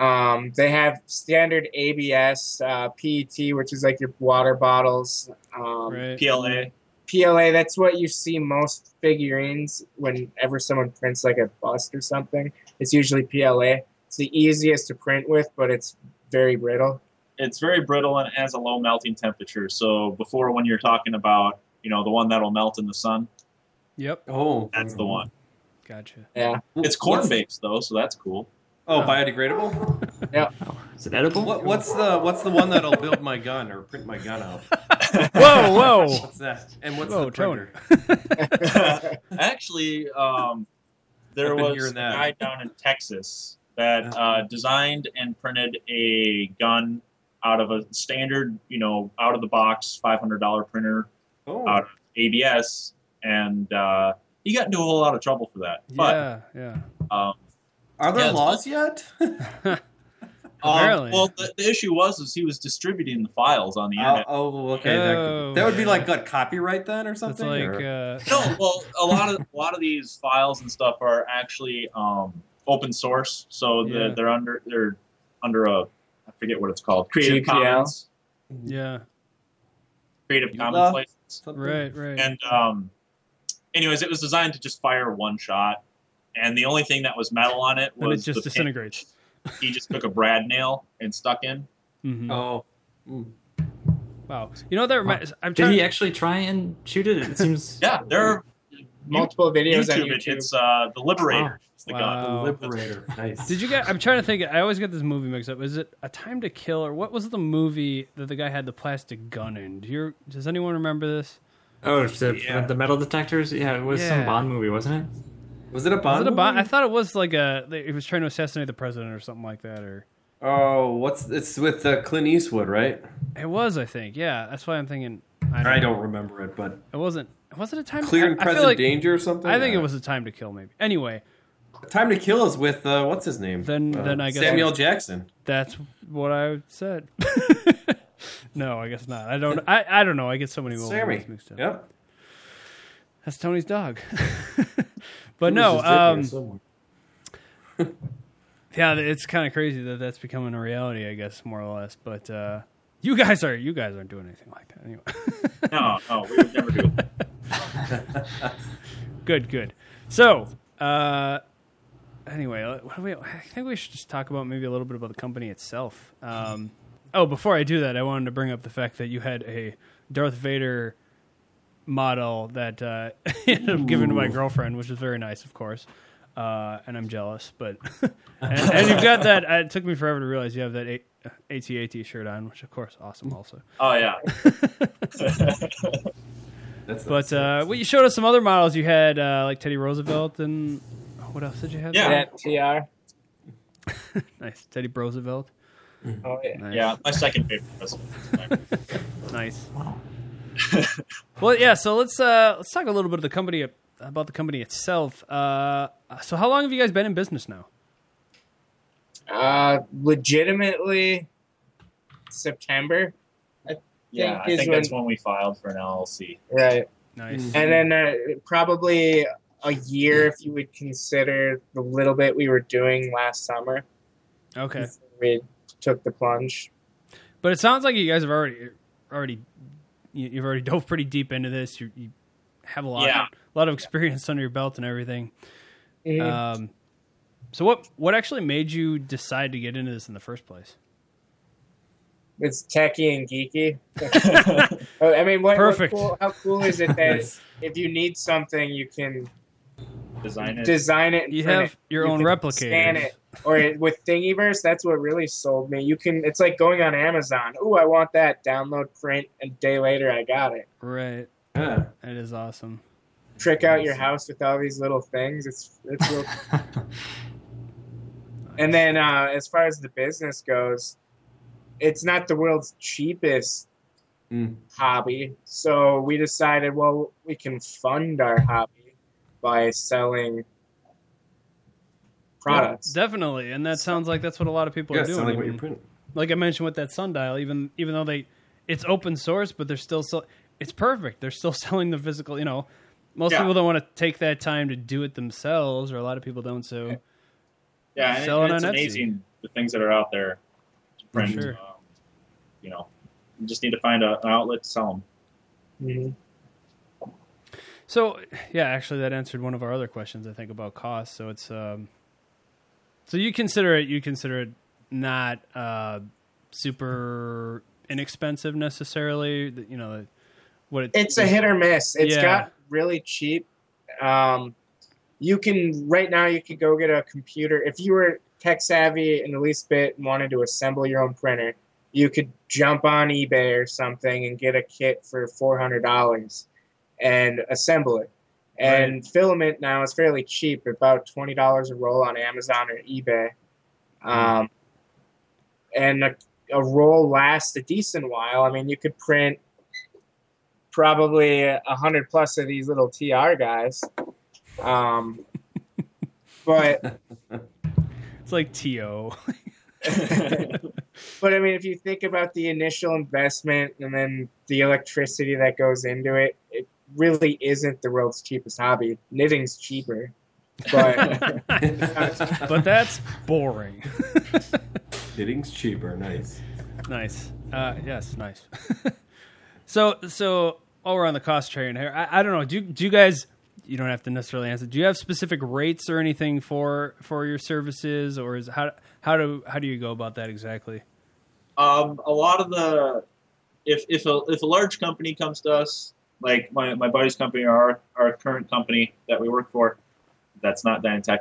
Um, they have standard ABS, uh, PET, which is like your water bottles. Um, Right. pla PLA. That's what you see most figurines whenever someone prints like a bust or something. It's usually PLA. It's the easiest to print with, but it's very brittle. it's very brittle and it has a low melting temperature so before when you're talking about you know the one that'll melt in the sun Yep. Oh, that's the one Gotcha. Yeah. It's corn based though, so that's cool. Oh, biodegradable. Yeah. Is it edible? What, what's the what's the one that'll build my gun or print my gun out? Whoa, whoa. What's that? And what's Whoa, the Tony. printer? Actually, um, there was a guy down in Texas that uh, designed and printed a gun out of a standard, you know, out of the box $500 printer Oh, out of ABS, and uh, he got into a whole lot of trouble for that. But Yeah, yeah. um, are there yeah, laws yet? Um, well, the, the issue was is he was distributing the files on the oh, internet. oh, okay. that, Oh, could, that would be yeah. like what copyright then or something? like or- uh, No, well, a lot of a lot of these files and stuff are actually um, open source, so Yeah. they're, they're under they're under a I forget what it's called Creative GPL? Commons yeah. Creative Commons license. Right, right. And um, anyways, it was designed to just fire one shot, and the only thing that was metal on it and was it just the disintegrates. He just took a brad nail and stuck in. Mhm. Oh, mm. Wow. You know what that reminds? I'm Did trying. he actually try and shoot it? It seems. Yeah, there are Multiple videos on YouTube. It, YouTube. it's uh, the Liberator. It's the gun. Wow. Liberator. Nice. Did you get? I'm trying to think. I always get this movie mixed up. Is it A Time to Kill or what was the movie that the guy had the plastic gun in? Do you? Does anyone remember this? Oh, the, Yeah. the metal detectors. Yeah, it was Yeah. some Bond movie, wasn't it? Was it a Bond? Was it a Bond? I thought it was like a. He was trying to assassinate the president or something like that. Or Oh, what's it's with uh, Clint Eastwood, right? it was, I think. Yeah, that's why I'm thinking. I don't, I don't remember it, but It wasn't. Was it a time? Clear and I, I Present like, Danger or something. I think it was a time to kill. Maybe. Anyway, Time to Kill is with uh, what's his name? Then- Uh, then I guess Samuel Jackson. that's what I said. no, I guess not. I don't. I, I don't know. I get so many movies Sammy. mixed up. Yep. That's Tony's dog. but no, was just in there um, yeah, it's kind of crazy that that's becoming a reality. I guess more or less. But uh, you guys are you guys aren't doing anything like that anyway. No, no, we would never do good, good. So, uh, anyway, uh, what we? I think we should just talk about maybe a little bit about the company itself. Um, oh, before I do that, I wanted to bring up the fact that you had a Darth Vader model that uh, ended up given to my girlfriend, which is very nice, of course. Uh, and I'm jealous, but and, and you've got that. Uh, it took me forever to realize you have that A- AT-AT shirt on, which of course, awesome, also. Oh yeah. That's But uh, well, you showed us some other models. You had uh, like Teddy Roosevelt, and what else did you have? Yeah. That TR. nice Teddy Roosevelt. Oh yeah. Nice. Yeah, my second favorite president. nice. well, yeah. So let's uh, let's talk a little bit of the company about the company itself. Uh, so how long have you guys been in business now? Uh, legitimately, September. yeah, I is think when- that's when we filed for an LLC. Right. Nice. And then uh, probably a year if you would consider the little bit we were doing last summer. Okay, We took the plunge. but it sounds like you guys have already already you- you've already dove pretty deep into this. You, you have a lot Yeah. a lot of experience under your belt and everything. Mhm. Um, so what what actually made you decide to get into this in the first place? It's techie and geeky. Oh, I mean, what, what Perfect. cool, how cool is it that if you need something, you can Design it. design it You have it. your You own can. Scan it. Or it- with Thingiverse, that's what really sold me. You can. It's like going on Amazon. Ooh, I want that. Download, print, and a day later, I got it. Right, Yeah. that is awesome. Trick out your house with all these little things. It's it's real. and then uh, as far as the business goes, it's not the world's cheapest Mm. hobby. So we decided, well, we can fund our hobby by selling products. Definitely, and that sounds like that's what a lot of people Yeah, are doing. like what even- you're printing. like I mentioned with that sundial, even even though they it's open source, but they're still sell, it's perfect. They're still selling the physical. You know, most Yeah. people don't want to take that time to do it themselves, or a lot of people don't. So yeah, and, it- it and it's on Etsy. the things that are out there to print. Sure. Um, you know, you just need to find a, an outlet to sell them. Mhm. So yeah, actually, that answered one of our other questions. I think about cost. So it's um, so you consider it you consider it not uh super inexpensive necessarily. You know, what it, It's a hit or miss. It's Yeah. got really cheap. Um, you can right now you could go get a computer if you were tech savvy and the least bit and wanted to assemble your own printer you could jump on ebay or something and get a kit for $400 and assemble it. And filament now is fairly cheap about $20 a roll on amazon or ebay. Um, and a, a roll lasts a decent while. I mean you could print probably a hundred plus of these little tr guys. Um, but It's like to. but I mean, if you think about the initial investment and then the electricity that goes into it really isn't the world's cheapest hobby. Knitting's cheaper, but but that's boring. Knitting's cheaper. Nice. nice. Uh, yes, nice. so, so while we're on the cost train here, I, I don't know. Do do you guys? You don't have to necessarily answer. Do you have specific rates or anything for for your services, or is how how do how do you go about that exactly? Um, a lot of the if if a if a large company comes to us, like my, my buddy's company or our, our current company that we work for, that's not Dynatech,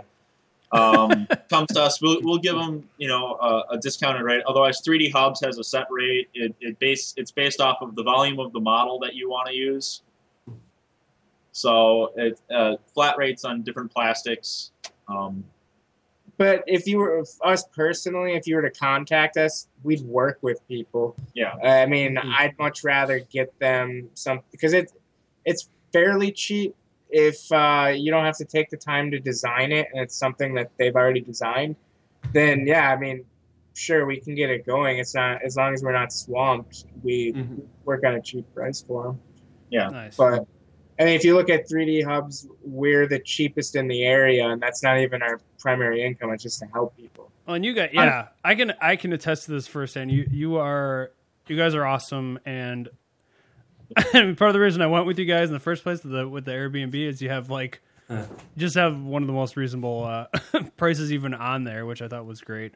um, comes to us, we'll, we'll give them you know a, a discounted rate. Otherwise, 3D Hubs has a set rate. It, it base it's based off of the volume of the model that you want to use. So it uh, flat rates on different plastics. Um, but if you were if us personally, if you were to contact us, we'd work with people. yeah. I mean, I'd much rather get them some because it's it's fairly cheap if uh, you don't have to take the time to design it and it's something that they've already designed. Then yeah, I mean, sure we can get it going. It's not as long as we're not swamped, we Mhm. work on a cheap price for them. Nice. But I mean, if you look at 3D hubs, we're the cheapest in the area, and that's not even our primary income. It's just to help people. Oh, and you guys, yeah, I can I can attest to this firsthand. You you are you guys are awesome, and part of the reason I went with you guys in the first place with the with the Airbnb is you have like Huh. you just have one of the most reasonable uh, prices even on there, which I thought was great.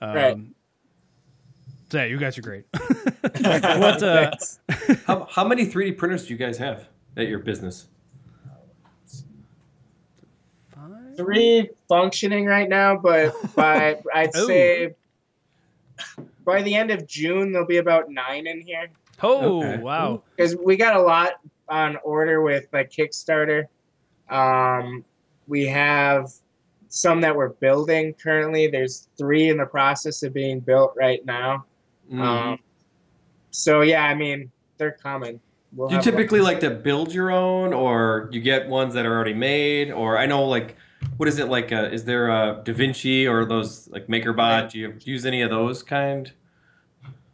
Um, Right. So yeah, you guys are great. what uh, How, how many 3D printers do you guys have at your business? Three functioning right now, but by I'd say by the end of June there'll be about nine in here. Oh Okay. wow! because we got a lot on order with like Kickstarter. Um, we have some that we're building currently. There's three in the process of being built right now. Mm. Um, so yeah, I mean they're coming. We'll do you typically like to build your own, or you get ones that are already made? Or I know like, what is it like? Uh, is there a Da Vinci or those like MakerBot? Do you use any of those kind?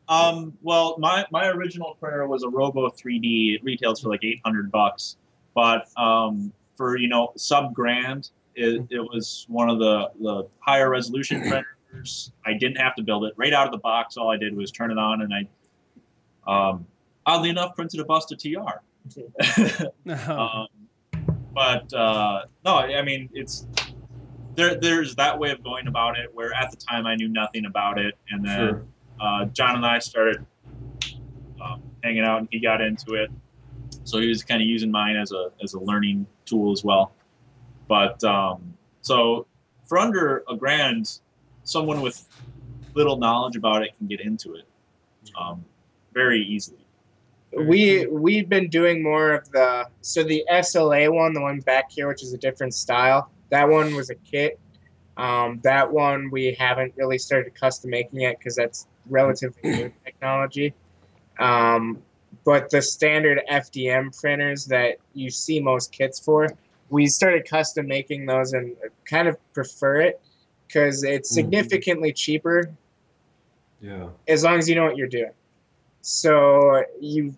Um, well, my, my original printer was a Robo 3D. It retails for like 800 bucks. But um, for, you know, sub grand, it, it was one of the, the higher resolution printers. I didn't have to build it. Right out of the box, all I did was turn it on and I, um, oddly enough, printed a bust of TR. um, but uh, no, I mean it's there. There's that way of going about it. Where at the time I knew nothing about it, and then Sure. uh, John and I started um, hanging out, and he got into it. So he was kind of using mine as a as a learning tool as well. But um, so for under a grand, someone with little knowledge about it can get into it um, very easily. We we've been doing more of the so the SLA one, the one back here, which is a different style. That one was a kit. Um, that one we haven't really started custom making yet because that's relatively new technology. Um, but the standard FDM printers that you see most kits for, we started custom making those and kind of prefer it because it's Mhm. significantly cheaper Yeah. as long as you know what you're doing. So you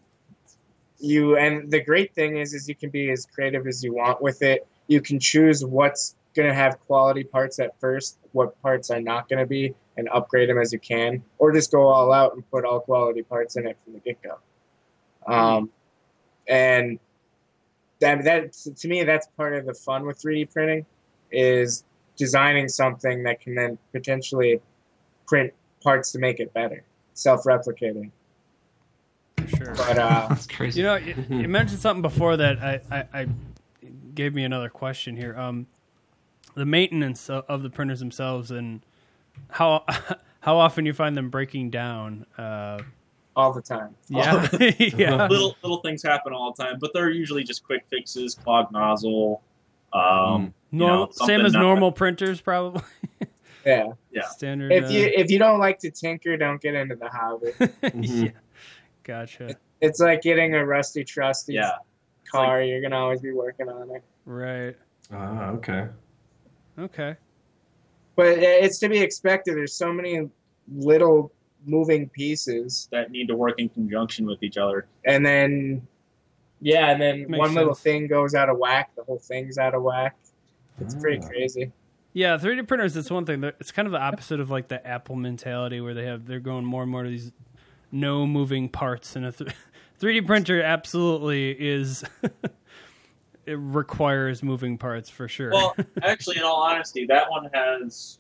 you and the great thing is is you can be as creative as you want with it. You can choose what's going to have quality parts at first, what parts are not going to be and upgrade them as you can or just go all out and put all quality parts in it from the get-go. Um and that that to me that's part of the fun with 3D printing is designing something that can then potentially print parts to make it better, self-replicating. Sure. But uh, That's crazy. You know, you, you mentioned something before that I, I, I gave me another question here. Um, the maintenance of, of the printers themselves and how how often you find them breaking down. Uh, all the time. yeah, yeah, little little things happen all the time, but they're usually just quick fixes, clogged nozzle. Um, you know, same as not- normal printers, probably Yeah. Yeah. standard. If uh, you if you don't like to tinker, don't get into the hobby. yeah, gotcha. it's like getting a rusty trusty Yeah. car. You're gonna always be working on it. Right. Ah, okay. Okay. But it's to be expected. There's so many little moving pieces, that need to work in conjunction with each other. and then yeah, and then Makes one little thing goes out of whack. The whole thing's out of whack. It's pretty Ah. crazy. Yeah, 3D printers. It's one thing. It's kind of the opposite of like the Apple mentality, where they have they're going more and more to these no moving parts, and a th- 3D printer absolutely is. it requires moving parts for sure. Well, actually, in all honesty, that one has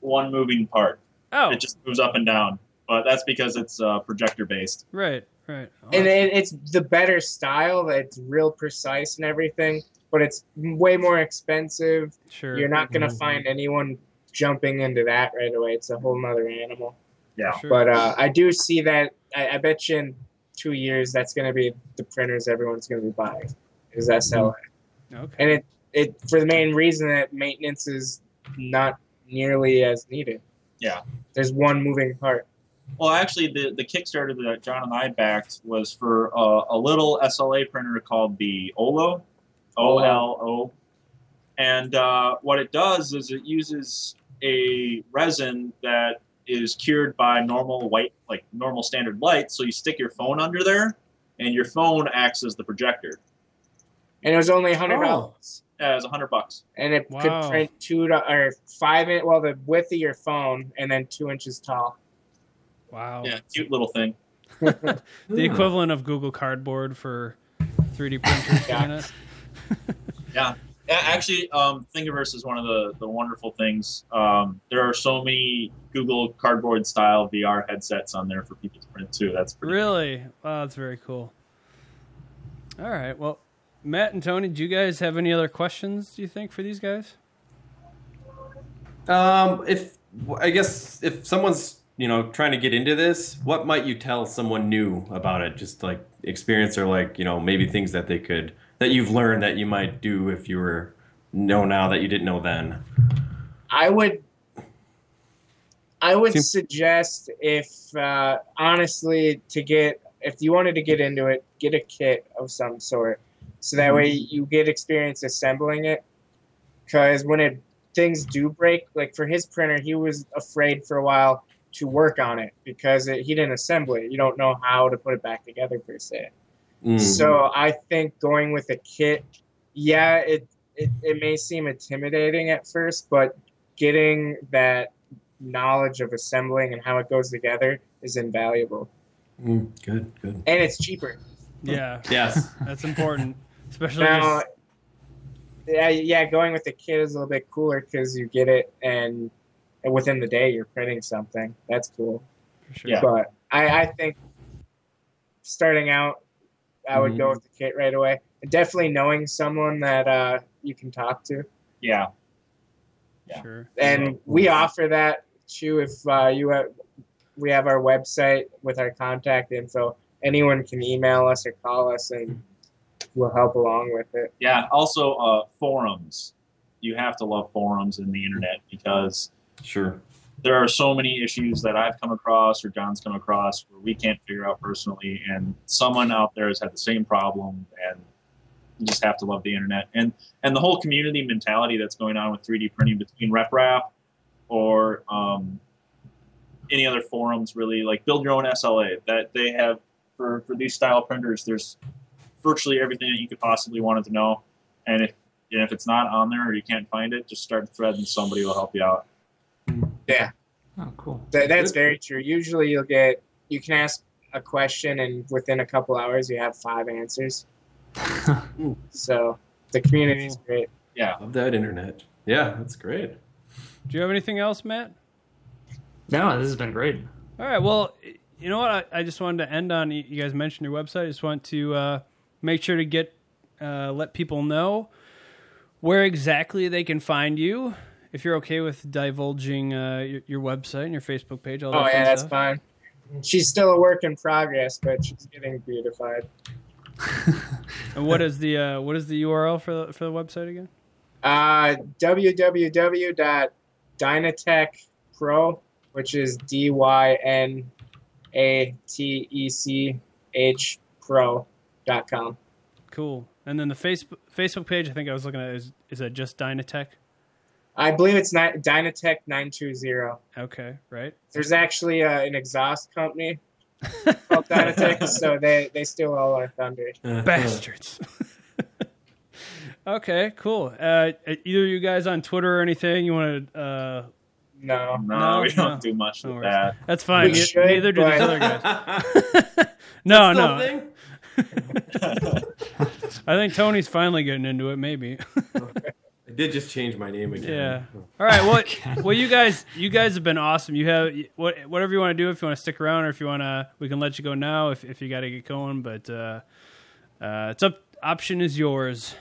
one moving part. oh, It just moves up and down, but that's because it's uh, projector based. right, right. And it, it's the better style. It's real precise and everything, but it's way more expensive. sure. You're not gonna Mhm. find anyone jumping into that right away. It's a whole nother animal. Yeah. Sure. But uh, I do see that. I, I bet you in two years that's going to be the printers everyone's going to be buying is SLA, okay. and it it for the main reason that maintenance is not nearly as needed. Yeah. There's one moving part. Well, actually, the, the Kickstarter that John and I backed was for uh, a little SLA printer called the Olo, O L O. And uh, what it does is it uses a resin that is cured by normal white, like normal standard light. So you stick your phone under there, and your phone acts as the projector. And it was only hundred oh. dollars, Yeah, it's a hundred bucks. and it Wow. could print two to, or five in well the width of your phone, and then two inches tall. Wow. Yeah, cute little thing. The equivalent of Google Cardboard for 3D printers. Yeah. kinda. Yeah, actually, um, Thingiverse is one of the, the wonderful things. Um, there are so many Google Cardboard style VR headsets on there for people to print too. That's pretty Really? Wow, that's very cool. All right. Well, Matt and Tony, do you guys have any other questions? Do you think for these guys? Um, if I guess if someone's you know trying to get into this, what might you tell someone new about it? Just like experience or like you know maybe things that they could that you've learned that you might do if you were know now that you didn't know then. I would I would Seems- suggest if uh, honestly to get if you wanted to get into it, get a kit of some sort, so that way you get experience assembling it. Because when it things do break, like for his printer, he was afraid for a while to work on it because it, he didn't assemble it. You don't know how to put it back together per se. Mm. So I think going with a kit, yeah, it, it it may seem intimidating at first, but getting that knowledge of assembling and how it goes together is invaluable, Mm, good, good. and it's cheaper. Yeah, Yes. that's important, especially. Now, this- yeah, yeah, going with the kit is a little bit cooler because you get it and, and within the day you're printing something. That's cool. for sure. Yeah. But I, I think starting out, I would go Mhm. with the kit right away. And definitely knowing someone that uh, you can talk to. yeah. Sure. and we offer that too if uh, you have we have our website with our contact info anyone can email us or call us and we'll help along with it Yeah. Also, uh, forums. You have to love forums in the internet because Sure. There are so many issues that I've come across or John's come across where we can't figure out personally, and someone out there has had the same problem, and you just have to love the internet and and the whole community mentality that's going on with 3D printing between RepRap or um, any other forums. Really, like build your own SLA that they have for for these style printers. There's virtually everything that you could possibly wanted to know, and if and if it's not on there or you can't find it, just start a thread and somebody will help you out. Yeah Oh, cool. Th- that's very true usually you'll get you can ask a question and within a couple hours you have five answers so the community is great Yeah. Love that internet. Yeah, that's great. Do you have anything else, Matt? No, this has been great. All right. Well, you know what? I, I just wanted to end on. You you guys mentioned your website. I just want to uh, make sure to get uh, let people know where exactly they can find you. If you're okay with divulging uh, your, your website and your Facebook page, all that Oh fun yeah, that's stuff. fine. She's still a work in progress, but she's getting beautified. And what is the uh, what is the URL for the, for the website again? Uh, www.dynatech which is D Y N A T E C H Pro dot com. Cool. And then the Facebook Facebook page, I think I was looking at is is that just Dynatech? I believe it's not Dynatech nine two zero. Okay, right. There's actually uh, an exhaust company called Dynatech, so they they steal all our thunder. Bastards. okay, cool. Uh, either you guys on Twitter or anything you want to? Uh, No, No, No, we don't no. do much No with that. that's fine. We Ne- should, Neither do these but- other guys. no, no. I think Tony's finally getting into it. Maybe. I did just change my name again. Yeah. All right. Well, well, you guys, you guys have been awesome. You have what, whatever you want to do. If you want to stick around, or if you want to, we can let you go now. If if you got to get going, but uh, uh, it's up. Option is yours.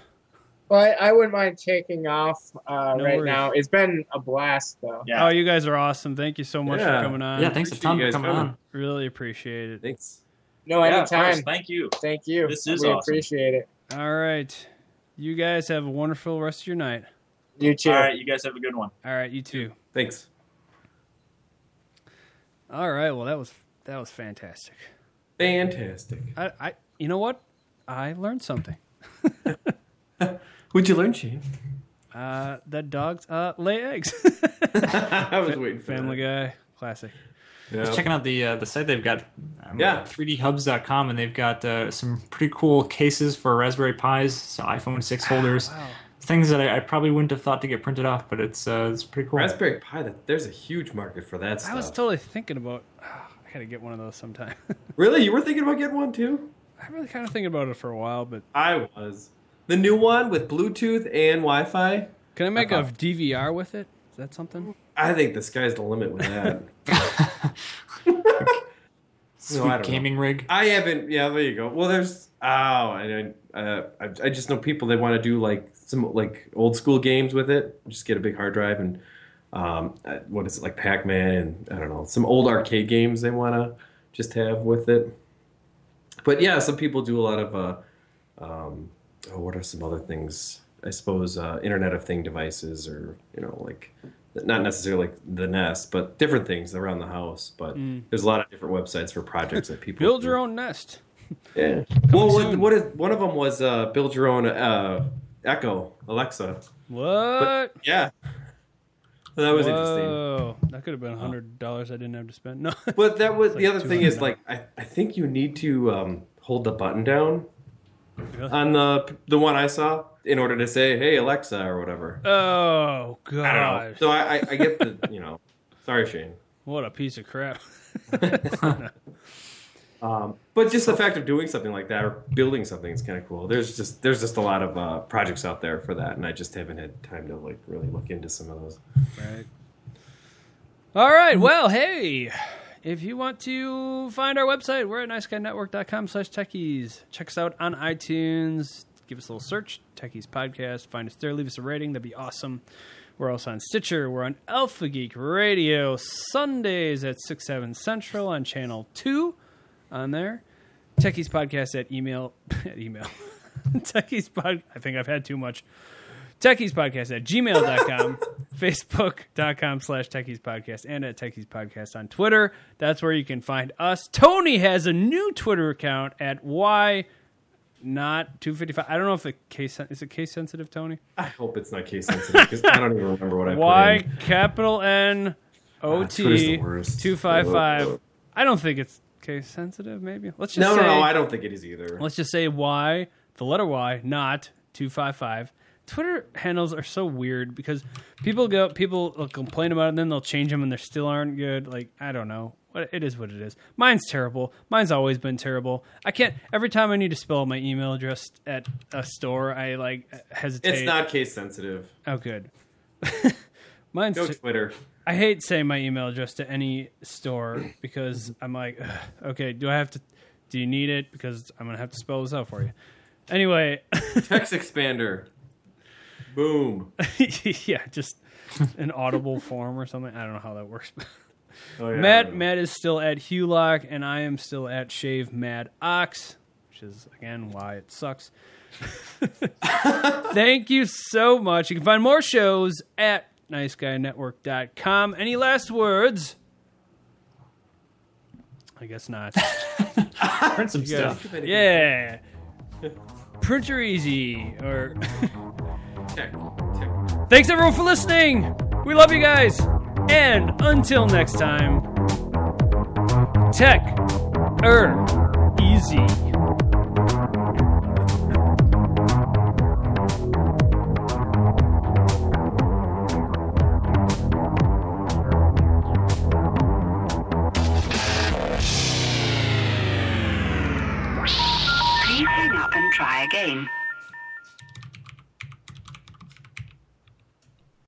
Well, I, I wouldn't mind taking off uh, No right worries. now. It's been a blast, though. Yeah. Oh, you guys are awesome. Thank you so much Yeah. for coming on. yeah, thanks a ton for coming coming. on. Really appreciate it. Thanks. No, Yeah, of course. anytime. Thank you. Thank you. This is we awesome. appreciate it. All right. You guys have a wonderful rest of your night. You too. All right, you guys have a good one. All right, you too. Thanks. All right. Well, that was that was fantastic. Fantastic. I, I you know what? I learned something. What'd you learn, Shane? Uh, that dogs uh, lay eggs. I was waiting for Family that. Guy, classic. Yeah. I was checking out the uh, the site they've got, um, Yeah. 3dhubs.com, and they've got uh, some pretty cool cases for Raspberry Pis, so iPhone 6 holders, Wow. things that I, I probably wouldn't have thought to get printed off, but it's uh, it's pretty cool. Raspberry Pi. That there's a huge market for that stuff. I was totally thinking about. I gotta get one of those sometime. really, you were thinking about getting one too? I really kind of thinking about it for a while, but I was. The new one with Bluetooth and Wi-Fi. can I make Uh-huh. a DVR with it? Is that something? I think the sky's the limit with that. Sweet No, I don't know. gaming rig. I haven't. Yeah, there you go. Well, there's. Oh, I uh, I, I just know people they want to do like some like old school games with it. Just get a big hard drive and um, uh, what is it like Pac Man and I don't know some old arcade games they want to just have with it. But yeah, some people do a lot of. Uh, um, oh, what are some other things? I suppose uh, Internet of Thing devices, or you know, like not necessarily like the Nest, but different things around the house. But there's a lot of different websites for projects that people Build do. your own nest. Yeah. Well, what, is one of them was uh, build your own uh, Echo Alexa. What? Yeah. That was interesting. Whoa. That could have been a hundred dollars I didn't have to spend. No. But that was the other thing is like I, I think you need to um, hold the button down Really? on the the one I saw in order to say hey Alexa or whatever. Oh I don't know. god! So I, I, I get the you know. Sorry, Shane. What a piece of crap. Um, but just the fact of doing something like that or building something is kind of cool. There's just there's just a lot of uh, projects out there for that, and I just haven't had time to like really look into some of those. Right. All right. Well, hey, if you want to find our website, we're at niceguynetwork.com slash techies. Check us out on iTunes. Give us a little search, Techies Podcast. Find us there. Leave us a rating. That'd be awesome. We're also on Stitcher. We're on Alpha Geek Radio Sundays at 6, 7 Central on Channel 2 on there. Techies Podcast at email. at email. Techies Pod. I think I've had too much. Techies Podcast at gmail.com, Facebook.com slash Techies Podcast, and at Techies Podcast on Twitter. That's where you can find us. Tony has a new Twitter account at why not 255. I don't know if the case is it case sensitive, Tony? I hope it's not case sensitive because I don't even remember what I Y put in. capital N O Ah, T worst. 255. I don't think it's case sensitive, maybe. Let's just No, say no, no. I don't think it is either. Let's just say why the letter Y, not 255. Twitter handles are so weird because people go, people will complain about it and then they'll change them and they still aren't good. Like, I don't know. It is what it is. Mine's terrible. Mine's always been terrible. I can't, every time I need to spell my email address at a store, I like hesitate. It's not case sensitive. Oh, good. Mine's, Go Twitter. I hate saying my email address to any store because I'm like, okay, do I have to? Do you need it? Because I'm gonna have to spell this out for you. Anyway, Text expander. Boom. yeah, just an audible form or something. I don't know how that works. Oh, yeah, Matt. Matt is still at Hulock, and I am still at Shave Mad Ox, which is again why it sucks. Thank you so much. You can find more shows at niceguynetwork.com. Any last words? I guess not. Print some stuff. Yeah. Printer easy or Thanks everyone for listening. We love you guys. And until next time, tech er easy.